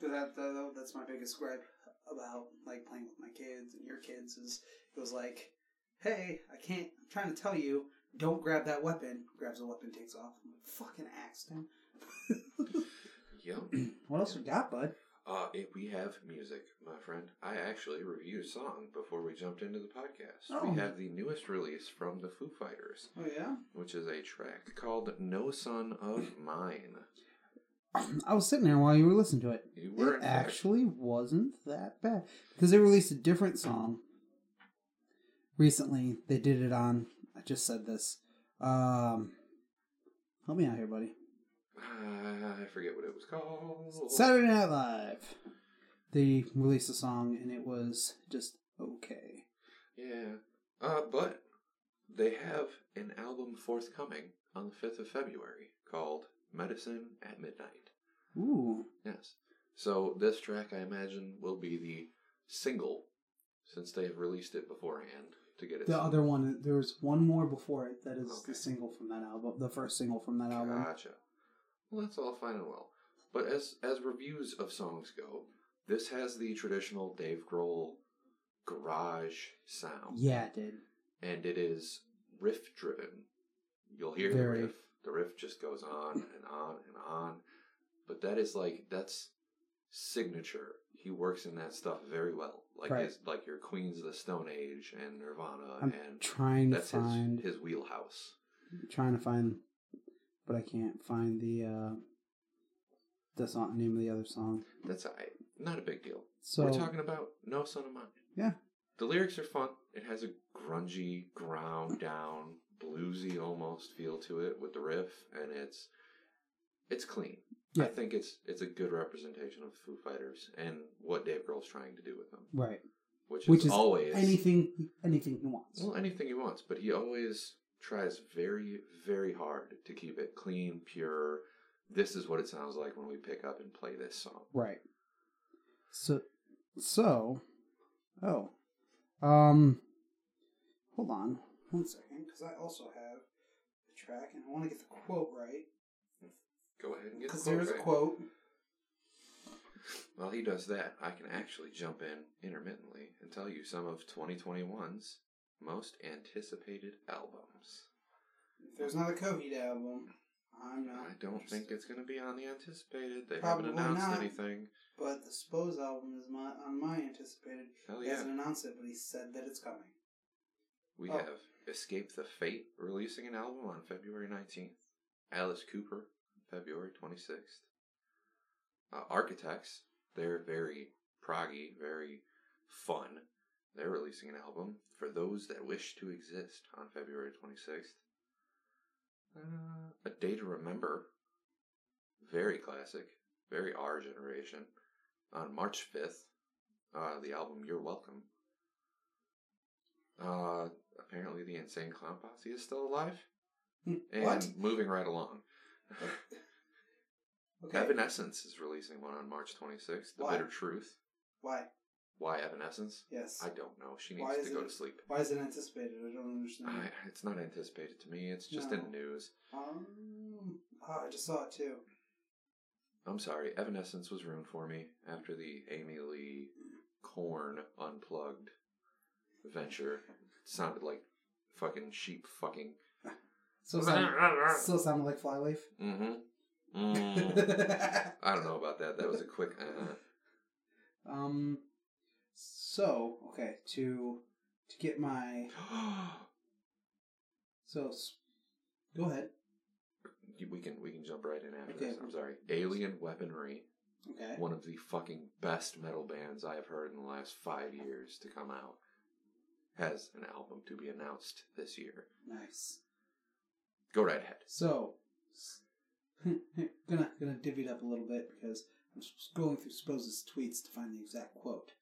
'Cause that, that that's my biggest gripe about like playing with my kids and your kids is it was like, hey, I can't. I'm trying to tell you, don't grab that weapon. Grabs the weapon, takes off. I'm like, fucking Axton. Yep. what else we got, bud? Uh, if we have music, my friend. I actually reviewed a song before we jumped into the podcast. Oh. We have the newest release from the Foo Fighters, Oh yeah. which is a track called "No Son of Mine." I was sitting there while you were listening to it. You were it actually wasn't that bad because they released a different song recently. They did it on. Just said this. Um, help me out here, buddy. Uh, I forget what it was called. Saturday Night Live. They released a song and it was just okay. Yeah. Uh, but they have an album forthcoming on the 5th of February called Medicine at Midnight. Ooh, Yes. So this track, I imagine, will be the single since they have released it beforehand to get it. the other one. there's one more before it that is Okay. the single from that album, the first single from that album. Gotcha. Well, that's all fine and well. But as as reviews of songs go, this has the traditional Dave Grohl garage sound. Yeah, it did. and it is riff driven. You'll hear Very. the riff. The riff just goes on and on and on. But that is like that's signature. He works in that stuff very well. Like Right. his like your Queens of the Stone Age and Nirvana I'm and trying to find. his his wheelhouse. trying to find, but I can't find the uh, the song name of the other song. That's alright. Not a big deal. So We're talking about No Son of Mine. Yeah. The lyrics are fun. It has a grungy, ground down, bluesy almost feel to it with the riff, and it's it's clean. I think it's it's a good representation of the Foo Fighters and what Dave Grohl's trying to do with them, right, which, which is, is always anything anything he wants. well anything he wants, but he always tries very very hard to keep it clean, pure. This is what it sounds like when we pick up and play this song. Right. So so oh um hold on one second because I also have the track and I want to get the quote right Go ahead and get the because quote there is a quote. While he does that, I can actually jump in intermittently and tell you some of 2021's most anticipated albums. If there's not a Coheed album, I'm not. I don't interested. think it's going to be on the anticipated. They Probably haven't announced not. anything. But the Spose album is my on my anticipated. Hell yeah. He hasn't announced it, but he said that it's coming. We Oh. have Escape the Fate releasing an album on February 19th. Alice Cooper, February 26th. Uh, Architects, they're very proggy, very fun. They're releasing an album for those that wish to exist on February 26th. Uh, a Day to Remember, very classic, very our generation. On March 5th, uh, the album You're Welcome. Uh, apparently the Insane Clown Posse is still alive and what? moving right along. Okay. Evanescence is releasing one on March 26th. The Why? Bitter Truth. Why? Why Evanescence? Yes. I don't know. She needs Why to go it- to sleep. Why is it anticipated? I don't understand. I, it's not anticipated to me. It's just No. in the news. Um, oh, I just saw it too. I'm sorry. Evanescence was ruined for me after the Amy Lee Korn unplugged venture. It sounded like fucking sheep fucking. So sound, still sounded like Flyleaf. Mm-hmm. Mm. I don't know about that. That was a quick. Uh. um. So okay to to get my so go ahead. we can we can jump right in after Okay. this. I'm sorry. Alien Weaponry, Okay. one of the fucking best metal bands I have heard in the last five years to come out, has an album to be announced this year. Nice. Go right ahead. So, gonna gonna divvy it up a little bit because I'm scrolling through Spose's tweets to find the exact quote,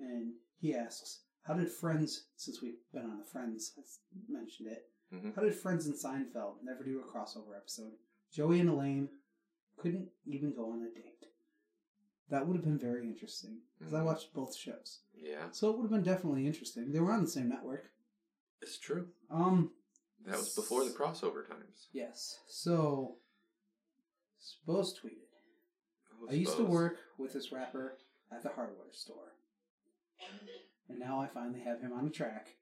and he asks, "How did Friends? Since we've been on the Friends, let's mentioned it. Mhm. How did Friends and Seinfeld never do a crossover episode? Joey and Elaine couldn't even go on a date. That would have been very interesting because I Mhm. watched both shows, Yeah, so it would have been definitely interesting. They were on the same network. it's true. Um, That was before the crossover times. yes. So, Spose tweeted. I used to work with this rapper at the hardware store. And now I finally have him on a track.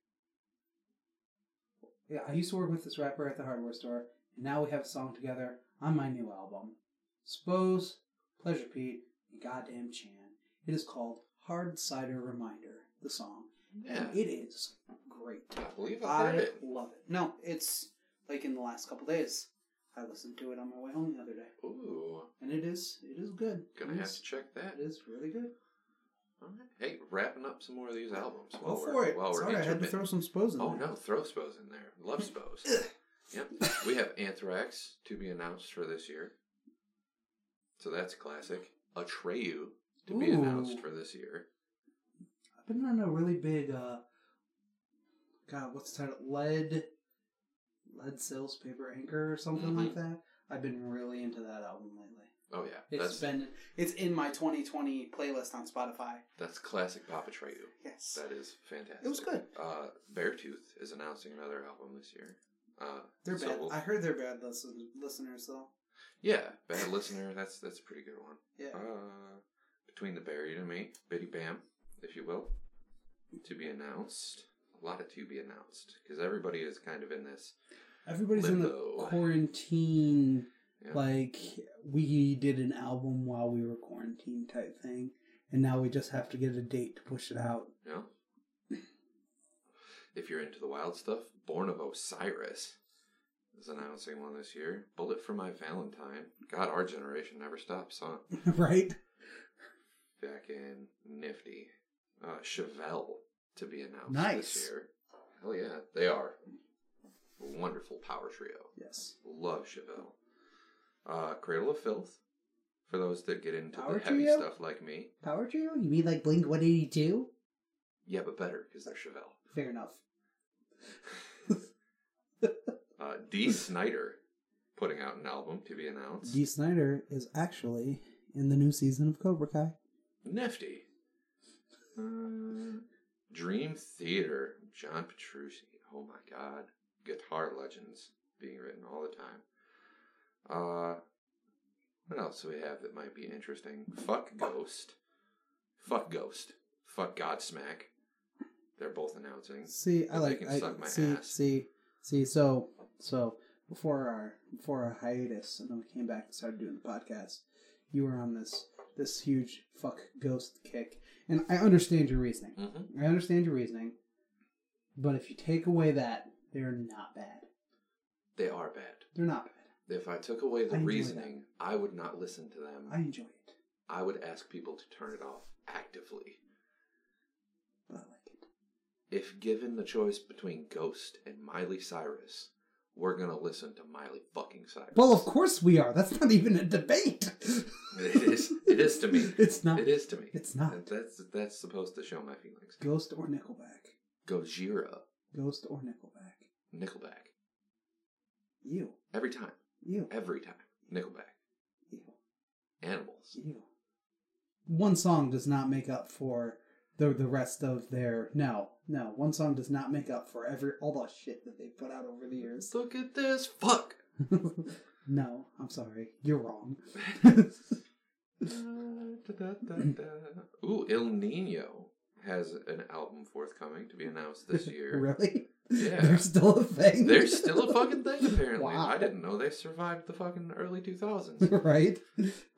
Yeah, I used to work with this rapper at the hardware store, and now we have a song together on my new album. Spose, Pleasure Pete, and Goddamn Chan. It is called Hard Cider Reminder, the song. Yeah, And it is great. I believe I've I it. love it. No, it's like in the last couple days. I listened to it on my way home the other day, Ooh, and it is it is good. gonna have to check that. It is really good. All right. Hey, wrapping up some more of these albums. Go while for we're- it. While we're Sorry, I had to intermittent. throw some Spose in Oh there. no, throw Spose in there. Love Spose. yep. We have Anthrax to be announced for this year. So that's classic. Atreyu to be Ooh. announced for this year. I've been on a really big uh God, what's the title? Lead Lead Sails Paper Anchor or something like that. I've been really into that album lately. Oh yeah, It's that's been it's in my 2020 playlist on Spotify. that's classic Papa Atreyu. Yes. That is fantastic. It was good. Uh, Beartooth is announcing another album this year. Uh, They're so bad. we'll- I heard they're bad listen- listeners though. yeah, Bad Listener. That's that's a pretty good one. Yeah. Uh, between the Buried and Me, Biddy Bam, if you will, to be announced. A lot of to be announced because everybody is kind of in this. Everybody's in the quarantine Yeah. like we did an album while we were quarantined type thing. And now we just have to get a date to push it out. Know? if you're into the wild stuff, Born of Osiris is announcing one this year. Bullet for My Valentine. God, our generation never stops, huh? right? Back in Nifty. Uh, Chevelle to be announced Nice. this year. Hell yeah, they are. A wonderful power trio. Yes. Love Chevelle. Uh, Cradle of Filth. For those that get into Power the heavy trio? stuff like me. Power Trio? You mean like Blink 182? Yeah, but better because they're Chevelle. Fair enough. Uh, Dee Snider putting out an album to be announced. Dee Snider is actually in the new season of Cobra Kai. Nifty. Uh, Dream Theater. John Petrucci. Oh my god. Guitar legends being written all the time. Uh, what else do we have that might be interesting? Fuck Ghost. Fuck Ghost. Fuck Godsmack. They're both announcing. See, I like I see ass. see see so so before our before our hiatus and then we came back and started doing the podcast, you were on this this huge fuck ghost kick. And I understand your reasoning. hmm I understand your reasoning. But if you take away that, they're not bad. They are bad. They're not bad. If I took away the I reasoning, I would not listen to them. I enjoy it. I would ask people to turn it off actively. But I like it. If given the choice between Ghost and Miley Cyrus, we're gonna listen to Miley fucking Cyrus. Well, of course we are. That's not even a debate. It is. It is to me. It's not. It is to me. It's not. That's that's supposed to show my feelings. Ghost or Nickelback. Gojira, Ghost or Nickelback. Nickelback. You. Every time. You. Every time. Nickelback. You. Animals. You. One song does not make up for the the rest of their no no one song does not make up for every all the shit that they put out over the years. Look at this. Fuck. no, I'm sorry, you're wrong. Ooh, Ill Niño has an album forthcoming to be announced this year. really? Yeah. They're still a thing. They're still a fucking thing, apparently. Wow. I didn't know they survived the fucking early 2000s. right.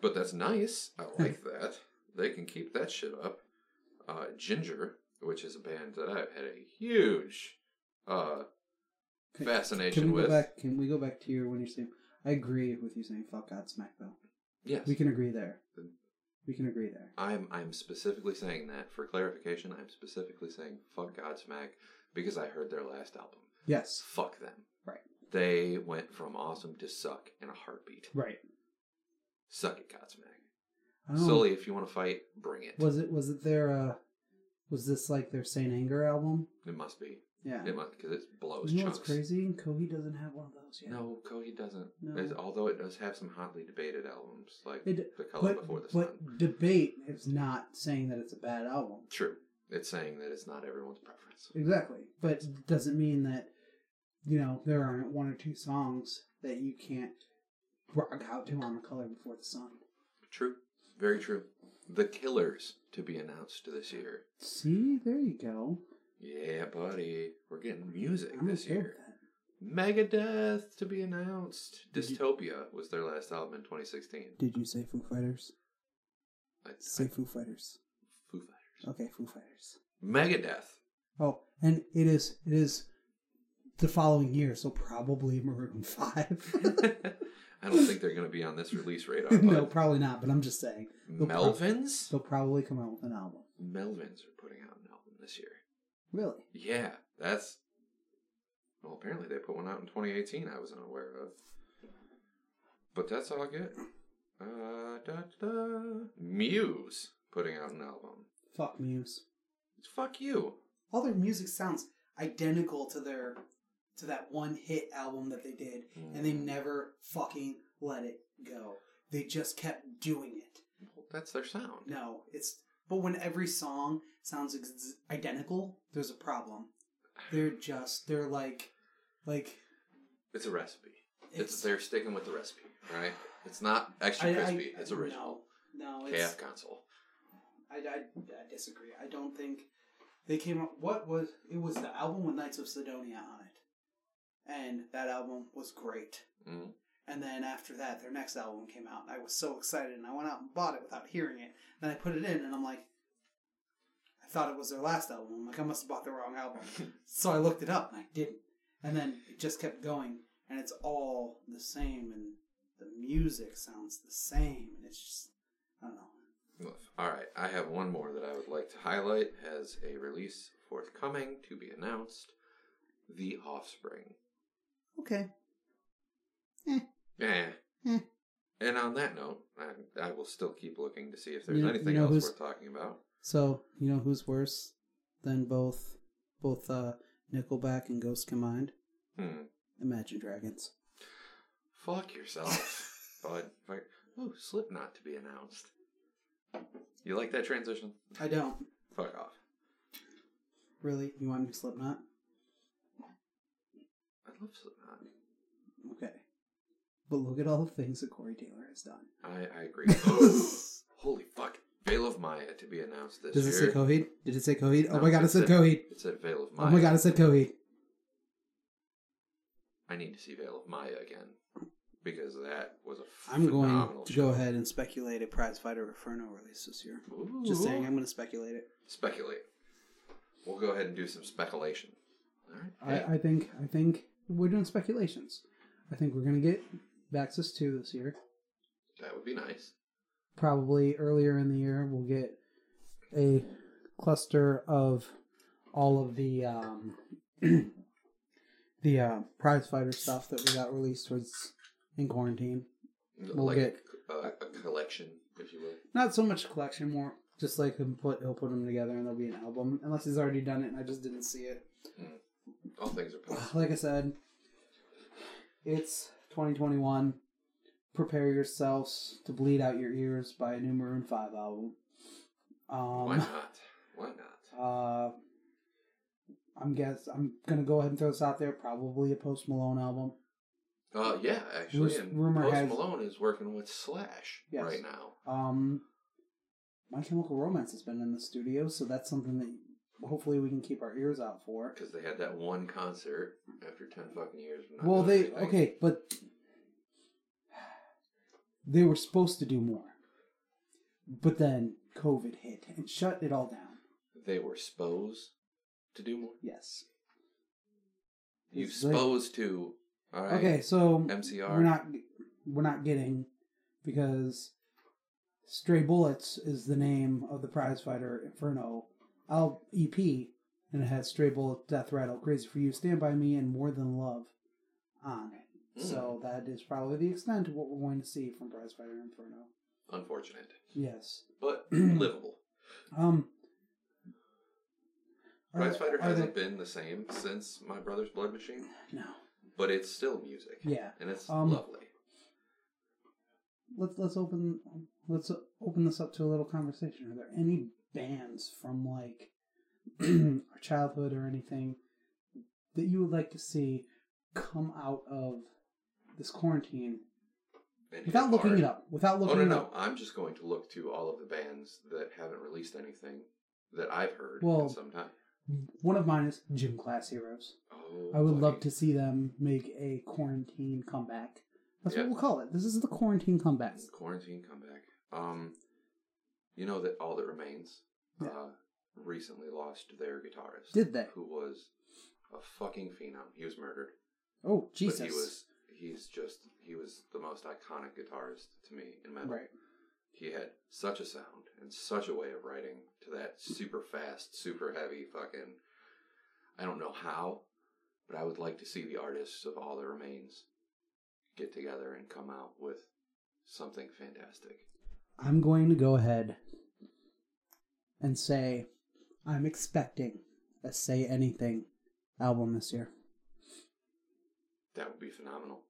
But that's nice. I like that. They can keep that shit up. Uh, Ginger, which is a band that I've had a huge uh, fascination Can we with. go back? Can we go back to your when you're saying? I agree with you saying "fuck Godsmack" though. Yes. We can agree there. We can agree there. I'm I'm specifically saying that for clarification. I'm specifically saying fuck Godsmack because I heard their last album. Yes. Fuck them. Right. They went from awesome to suck in a heartbeat. Right. Suck it, Godsmack. I. Sully, if you want to fight, bring it. Was it? Was it their? uh Was this like their Saint Anger album? It must be. Yeah. It must because it blows You know chunks. what's crazy? Coheed doesn't have one of those yet. No, Coheed doesn't. No. Although it does have some hotly debated albums like The Color But, Before the Sun. but debate is not saying that it's a bad album. True. It's saying that it's not everyone's preference. Exactly. But it doesn't mean that, you know, there aren't one or two songs that you can't rock out to on the color before the sun. True. Very true. The Killers to be announced this year. See, there you go. Yeah, buddy. We're getting music I'm this year. Megadeth to be announced. Did you- Dystopia was their last album in 2016. Did you say Foo Fighters? I, Say I- Foo Fighters. Foo Fighters. Okay, Foo Fighters. Megadeth. Oh, and it is it is the following year, so probably Maroon Five. I don't think they're going to be on this release radar. no, probably not. But I'm just saying they'll Melvins? they'll probably come out with an album. Melvins are putting out an album this year. Really? Yeah, that's. Well, apparently they put one out in 2018. I was unaware of. But that's all good. Uh, da, da, da. Muse putting out an album. Fuck Muse. Fuck you. All their music sounds identical to their to that one hit album that they did, and they mm. never fucking let it go. They just kept doing it. That's their sound. No, it's but when every song sounds ex- identical, there's a problem. They're just they're like like It's a recipe. It's, it's they're sticking with the recipe, right? It's not extra I- I- crispy. it's original. No, no, it's KF console. I, I, I disagree. I don't think they came up. What was it? Was the album with Knights of Cydonia on it, and that album was great. Mm. And then after that, their next album came out, and I was so excited, and I went out and bought it without hearing it. Then I put it in, and I'm like, I thought it was their last album. I'm like, I must have bought the wrong album. so I looked it up, and I didn't. And then it just kept going, and it's all the same, and the music sounds the same, and it's just, I don't know. All right, I have one more that I would like to highlight as a release forthcoming to be announced. The Offspring. Okay. Yeah. Hmm. And on that note, I, I will still keep looking to see if there's You- anything you know else worth talking about. So you know who's worse than both both uh, Nickelback and Ghost combined? Hmm. Imagine Dragons. Fuck yourself, bud. Ooh, Slipknot to be announced. You like that transition? I don't Fuck off. really. You want me to Slipknot? I love Slipknot. Okay. But look at all the things that Corey Taylor has done. I, I agree. Holy fuck. Veil of Maya to be announced this year. Does it year. say Coheed? Did it say Coheed? Oh No, my god, it said Coheed. It said Veil of Maya. Oh my god, it said Coheed. I need to see Veil of Maya again because that was a I'm going phenomenal to show. go ahead and speculate a Prize Fighter Inferno release this year. Ooh. Just saying, I'm going to speculate it. Speculate. We'll go ahead and do some speculation. All right. Hey, I, I think I think we're doing speculations. I think we're going to get Baxis 2 this year. that would be nice. probably earlier in the year we'll get a cluster of all of the um, the uh, prize fighter stuff that we got released was in quarantine. We'll like get- a, a, a collection, if you will. Not so much a collection, more just like he'll put he'll put them together and there'll be an album. Unless he's already done it and I just didn't see it. All things are possible. Like I said, it's 2021. Prepare yourselves to bleed out your ears by a new Maroon Five album. Um, Why not? Why not? Uh, I'm guess I'm gonna go ahead and throw this out there. Probably a Post Malone album. Uh, yeah, actually, and rumor Post has- Malone is working with Slash Yes. right now. Um, My Chemical Romance has been in the studio, so that's something that hopefully we can keep our ears out for. Because they had that one concert after 10 fucking years. Well, they anything. okay, but they were supposed to do more, but then COVID hit and shut it all down. They were supposed to do more. Yes. You It's like- supposed to. All right. Okay, so MCR. we're not we're not getting because Stray Bullets is the name of the prize fighter Inferno L EP and it has Stray Bullet, Death Rattle, Crazy for You, Stand by Me, and More Than Love on it. Mm. So that is probably the extent of what we're going to see from Prize Fighter Inferno. Unfortunate. Yes. But livable. Um. Prize Fighter hasn't there- been the same since My Brother's Blood Machine, No. but it's still music. Yeah. And it's Um, lovely. let's let's open let's open this up to a little conversation. Are there any bands from like our childhood or anything that you would like to see come out of this quarantine and Without looking hard. it up. Without Oh looking no it no! up. I'm just going to look to all of the bands that haven't released anything that I've heard Well, in some time. One of mine is Gym Class Heroes. Oh, I would love to see them make a quarantine comeback. That's Yeah. what we'll call it. This is the quarantine comeback. quarantine comeback. Um, you know that all that remains. Yeah. Uh, recently lost their guitarist. Did they? Who was a fucking phenom. He was murdered. Oh Jesus! But he was. He's just. He was the most iconic guitarist to me in metal. right. He had such a sound and such a way of writing to that super fast, super heavy fucking. I don't know how, but I would like to see the artists of All That Remains get together and come out with something fantastic. I'm going to go ahead and say I'm expecting a Say Anything album this year. That would be phenomenal.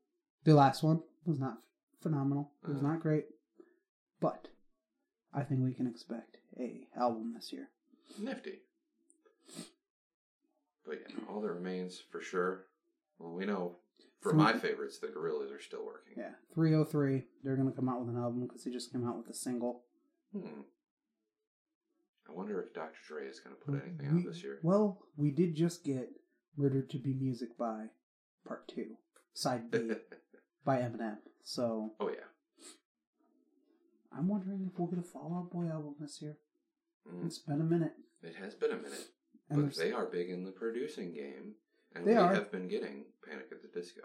The last one was not phenomenal. It was Uh-huh. not great, but I think we can expect a album this year. Nifty. But yeah, All That Remains for sure. Well, we know for my favorites, the Gorillaz are still working. Yeah, 303. They're going to come out with an album because they just came out with a single. Hmm. I wonder if Dr. Dre is going to put anything We- out this year. Well, we did just get "Murdered to Be Music" by Part Two, Side B by Eminem. So oh yeah. I'm wondering if we'll get a Fall Out Boy album this year. Mm. It's been a minute, It has been a minute, and but they are big in the producing game, and They we are. have been getting Panic at the Disco.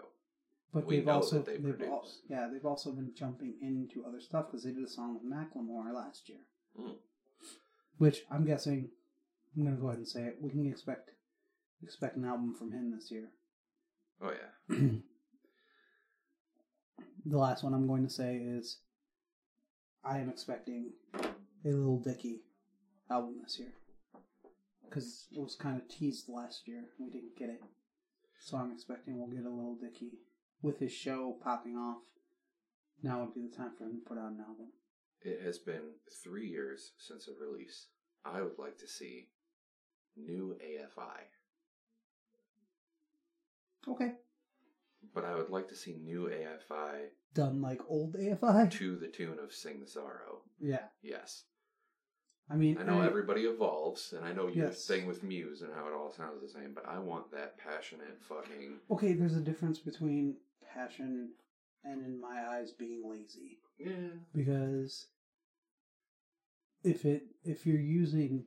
but we they've also they they've al- yeah they've also been jumping into other stuff because they did a song with Macklemore last year, Mm. which I'm guessing I'm gonna go ahead and say it. We can expect expect an album from him this year. Oh yeah. the last one I'm going to say is I am expecting a Little Dicky album this year because it was kind of teased last year. We didn't get it, so I'm expecting we'll get a Little Dicky with his show popping off. Now would be the time for him to put out an album. It has been three years since a release. I would like to see new AFI, Okay, but I would like to see new AFI done like old AFI. to the tune of "Sing the Sorrow." Yeah, Yes, I mean, I know everybody evolves, and I know your Yes. thing with Muse and how it all sounds the same, but I want that passionate fucking Okay, there's a difference between passion and, in my eyes, being lazy. yeah. because if it if you're using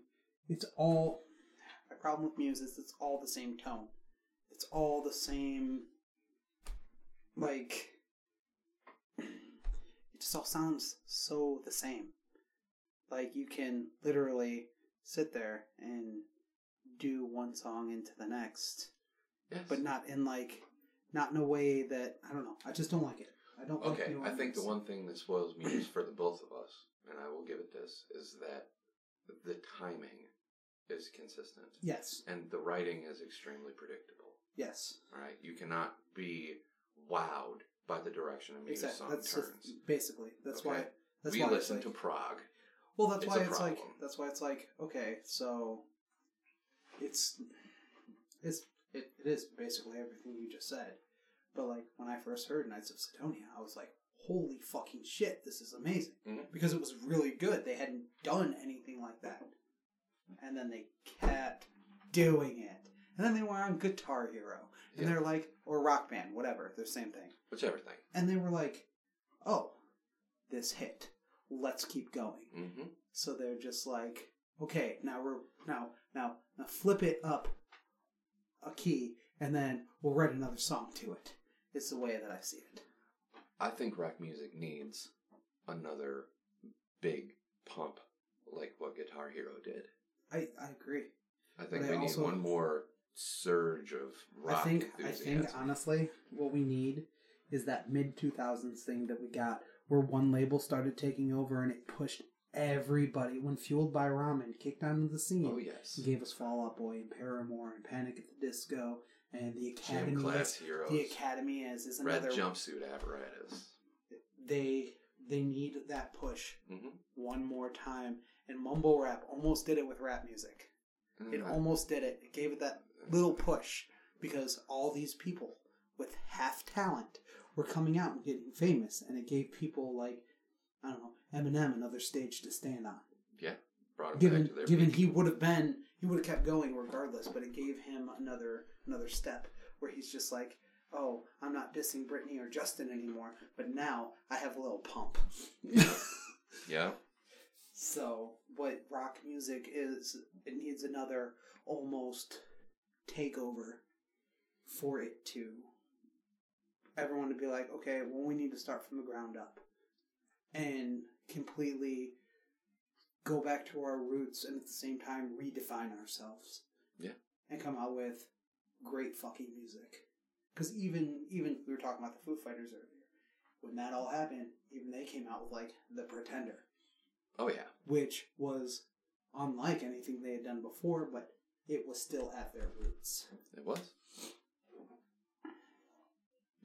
it's all my problem with Muse is it's all the same tone. It's all the same like it just all sounds so the same. Like you can literally sit there and do one song into the next, Yes. but not in like not in a way that I don't know. I just don't like it. I don't Okay, new I think the one thing that spoils Muse for the both of us, and I will give it this, is that the timing is consistent. Yes. And the writing is extremely predictable. Yes. Right? You cannot be wowed by the direction a Muse Exactly. song That's turns. just basically that's Okay. why that's we why to Prague. Well that's it's why it's like that's why it's like okay so it's it's it, it is basically everything you just said but like when I first heard Knights of Cydonia I was like holy fucking shit this is amazing Mhm. because it was really good they hadn't done anything like that and then they kept doing it and then they were on Guitar Hero and Yeah. they're like or Rock Band whatever they're the same thing Whichever thing. and they were like, "Oh, this hit. Let's keep going." Mm-hmm. So they're just like, "Okay, now we're now now now flip it up a key, and then we'll write another song to it." It's the way that I see it. I think rock music needs another big pump like what Guitar Hero did. I I agree. I think But I we need one more surge of rock I think I think honestly, what we need is that mid two thousands thing that we got, where one label started taking over and it pushed everybody. When Fueled by Ramen kicked onto the scene, oh yes, gave us Fall Out Boy and Paramore and Panic at the Disco and the gym Academy. class Is, heroes, the Academy is is red jumpsuit apparatus. They they need that push Mm-hmm. one more time. And mumble rap almost did it with rap music. It almost did it. It gave it that little push because all these people with half talent were coming out and getting famous, and it gave people like I don't know Eminem another stage to stand on. Brought them Given back to their given peak. he would have been he would have kept going regardless, but it gave him another another step where he's just like, oh, I'm not dissing Britney or Justin anymore, but now I have a little pump. Yeah. So, what rock music is, it needs another almost takeover for it to everyone to be like, okay, well, we need to start from the ground up and completely go back to our roots and at the same time redefine ourselves. Yeah. And come out with great fucking music. Because even even we were talking about the Foo Fighters earlier. When that all happened, even they came out with like the Pretender Oh yeah. which was unlike anything they had done before, but it was still at their roots. It was.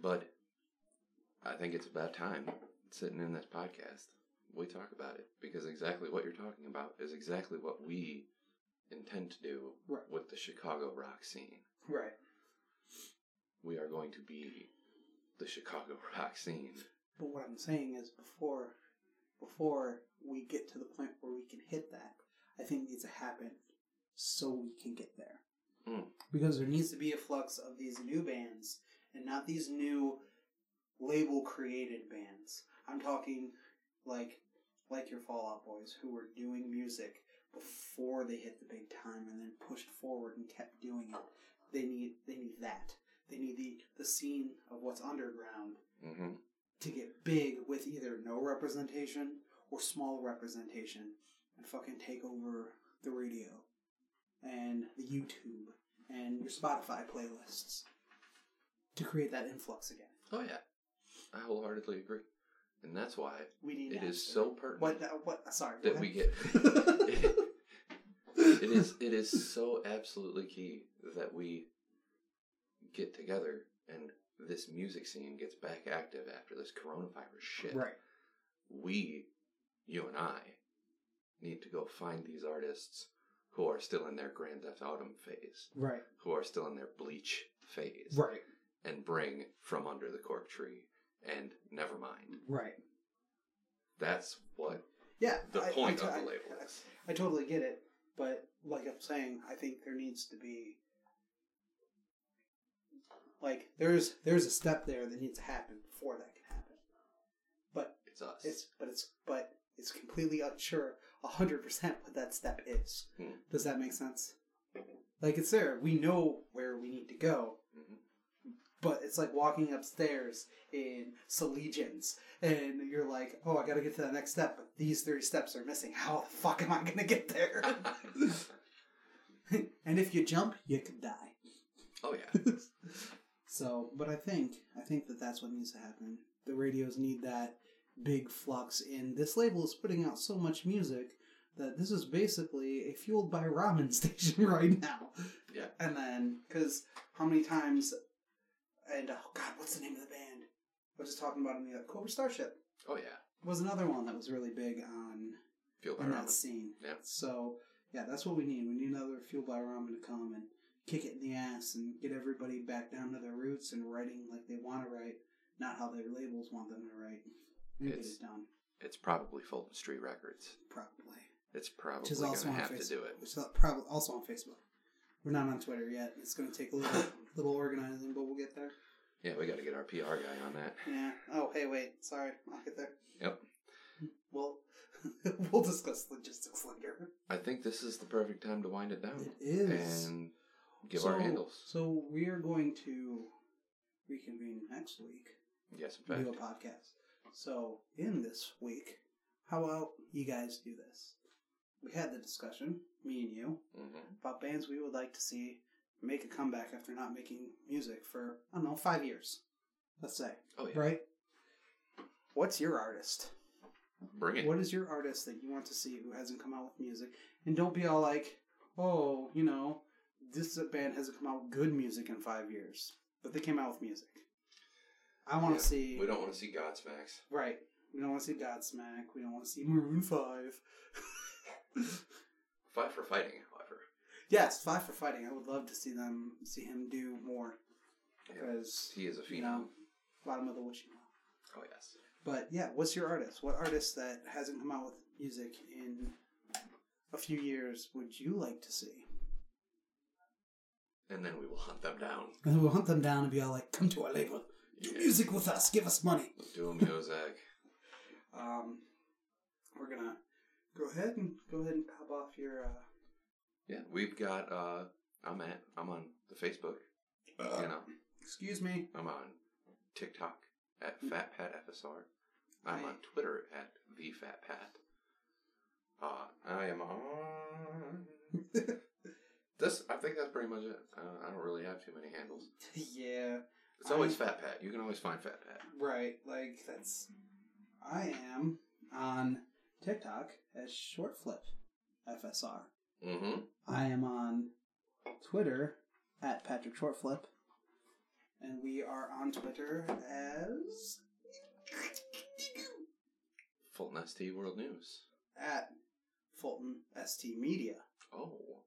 But I think it's about time sitting in this podcast we talk about it because exactly what you're talking about is exactly what we intend to do Right. with the Chicago rock scene. Right. We are going to be the Chicago rock scene. But what I'm saying is before before we get to the point where we can hit that, I think it needs to happen so we can get there. Hmm. Because there needs to be a flux of these new bands and not these new label created bands. I'm talking like like your Fallout Boys who were doing music before they hit the big time and then pushed forward and kept doing it. They need they need that. They need the the scene of what's underground hmm to get big with either no representation or small representation and fucking take over the radio and the YouTube and your Spotify playlists to create that influx again. Oh yeah, I wholeheartedly agree, and that's why We need it is so pertinent what what sorry that we get. it is it is so absolutely key that we get together and this music scene gets back active after this coronavirus shit. right. We, you and I, need to go find these artists who are still in their Grand Theft Autumn phase, right. who are still in their Bleach phase, right and bring From Under the Cork Tree and Nevermind. right That's what yeah the I- point I, of the I- label is. I totally get it, but like I'm saying, I think there needs to be like there's there's a step there that needs to happen before that can happen. But It's us. it's but it's but it's completely unsure hundred percent what that step is. Hmm. Does that make sense? Like it's there. We know where we need to go, Mhm. But it's like walking upstairs in Allegiance, and you're like, "Oh, I got to get to the next step." But these three steps are missing. How the fuck am I gonna get there? and if you jump, you could die. oh yeah. So, but I think I think that that's what needs to happen. The radios need that big flux in. This label is putting out so much music that this is basically a fueled by ramen station right now. Yeah. And then, because how many times? And oh god, what's the name of the band? I was just talking about in the uh, Cobra Starship Oh yeah. was another one that was really big on Feel on that scene. Yeah. So yeah, that's what we need. We need another Fueled by Ramen to come and kick it in the ass and get everybody back down to their roots and writing like they want to write, not how their labels want them to write. And get It's- it done It's probably Fulton Street Records. probably. It's Which probably is going also to on have Facebook. to do it. Which is probably also on Facebook. We're not on Twitter yet. It's going to take a little little organizing, but we'll get there. Yeah, we got to get our PR guy on that. Yeah. Oh, hey, wait. Sorry, I'll get there. Yep. We'll we'll discuss logistics later. I think this is the perfect time to wind it down It is. and give so, our handles. So we are going to reconvene next week, Yes, in do a podcast. So in this week, how about you guys do this? We had the discussion, me and you, hmm about bands we would like to see make a comeback after not making music for I don't know five years. Let's say, Oh yeah. right? What's your artist? Bring it. What is your artist that you want to see who hasn't come out with music? And don't be all like, oh, you know, this band hasn't come out with good music in five years, but they came out with music. I want to Yeah, see. We don't want to see Godsmacks. Right. We don't want to see Godsmack. We don't want to see Maroon 5. Fight for fighting. Yes, Five for Fighting. I would love to see them, see him do more. Because, He is a you know, phenom. bottom of the wishing well. Oh yes. But yeah, what's your artist? What artist that hasn't come out with music in a few years would you like to see? And then we will hunt them down. And we'll hunt them down and be all like, "Come to our label, do Yeah. music with us, give us money." Do 'em, Yozak. Um, we're gonna go ahead and go ahead and pop off your. Uh, Yeah, we've got. uh I'm at. I'm on the Facebook. you know, excuse me. I'm on TikTok at FatPatFSR. I'm on Twitter at the Fat Pat. Uh, I am on. This, I think that's pretty much it. Uh, I don't really have too many handles. yeah, It's always I- Fat Pat. You can always find Fat Pat. right. Like that's. I am on TikTok as Shortflip FSR. Mm-hmm. I am on Twitter at Patrick Shortflip, and we are on Twitter as Fulton ST World News. at Fulton ST Media Oh.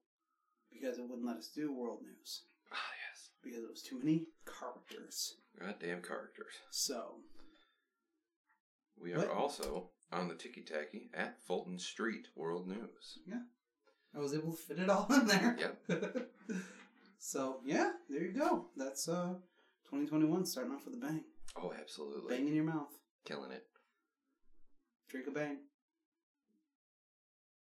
because it wouldn't let us do world news Ah, yes. because it was too many characters. Goddamn characters. So We are What? also on the Tiki Tacky at Fulton Street World News. I was able to fit it all in there. Yep. so yeah, there you go. That's uh 2021 starting off with a bang. Oh, absolutely. Bang in your mouth. Killing it. Drink a bang.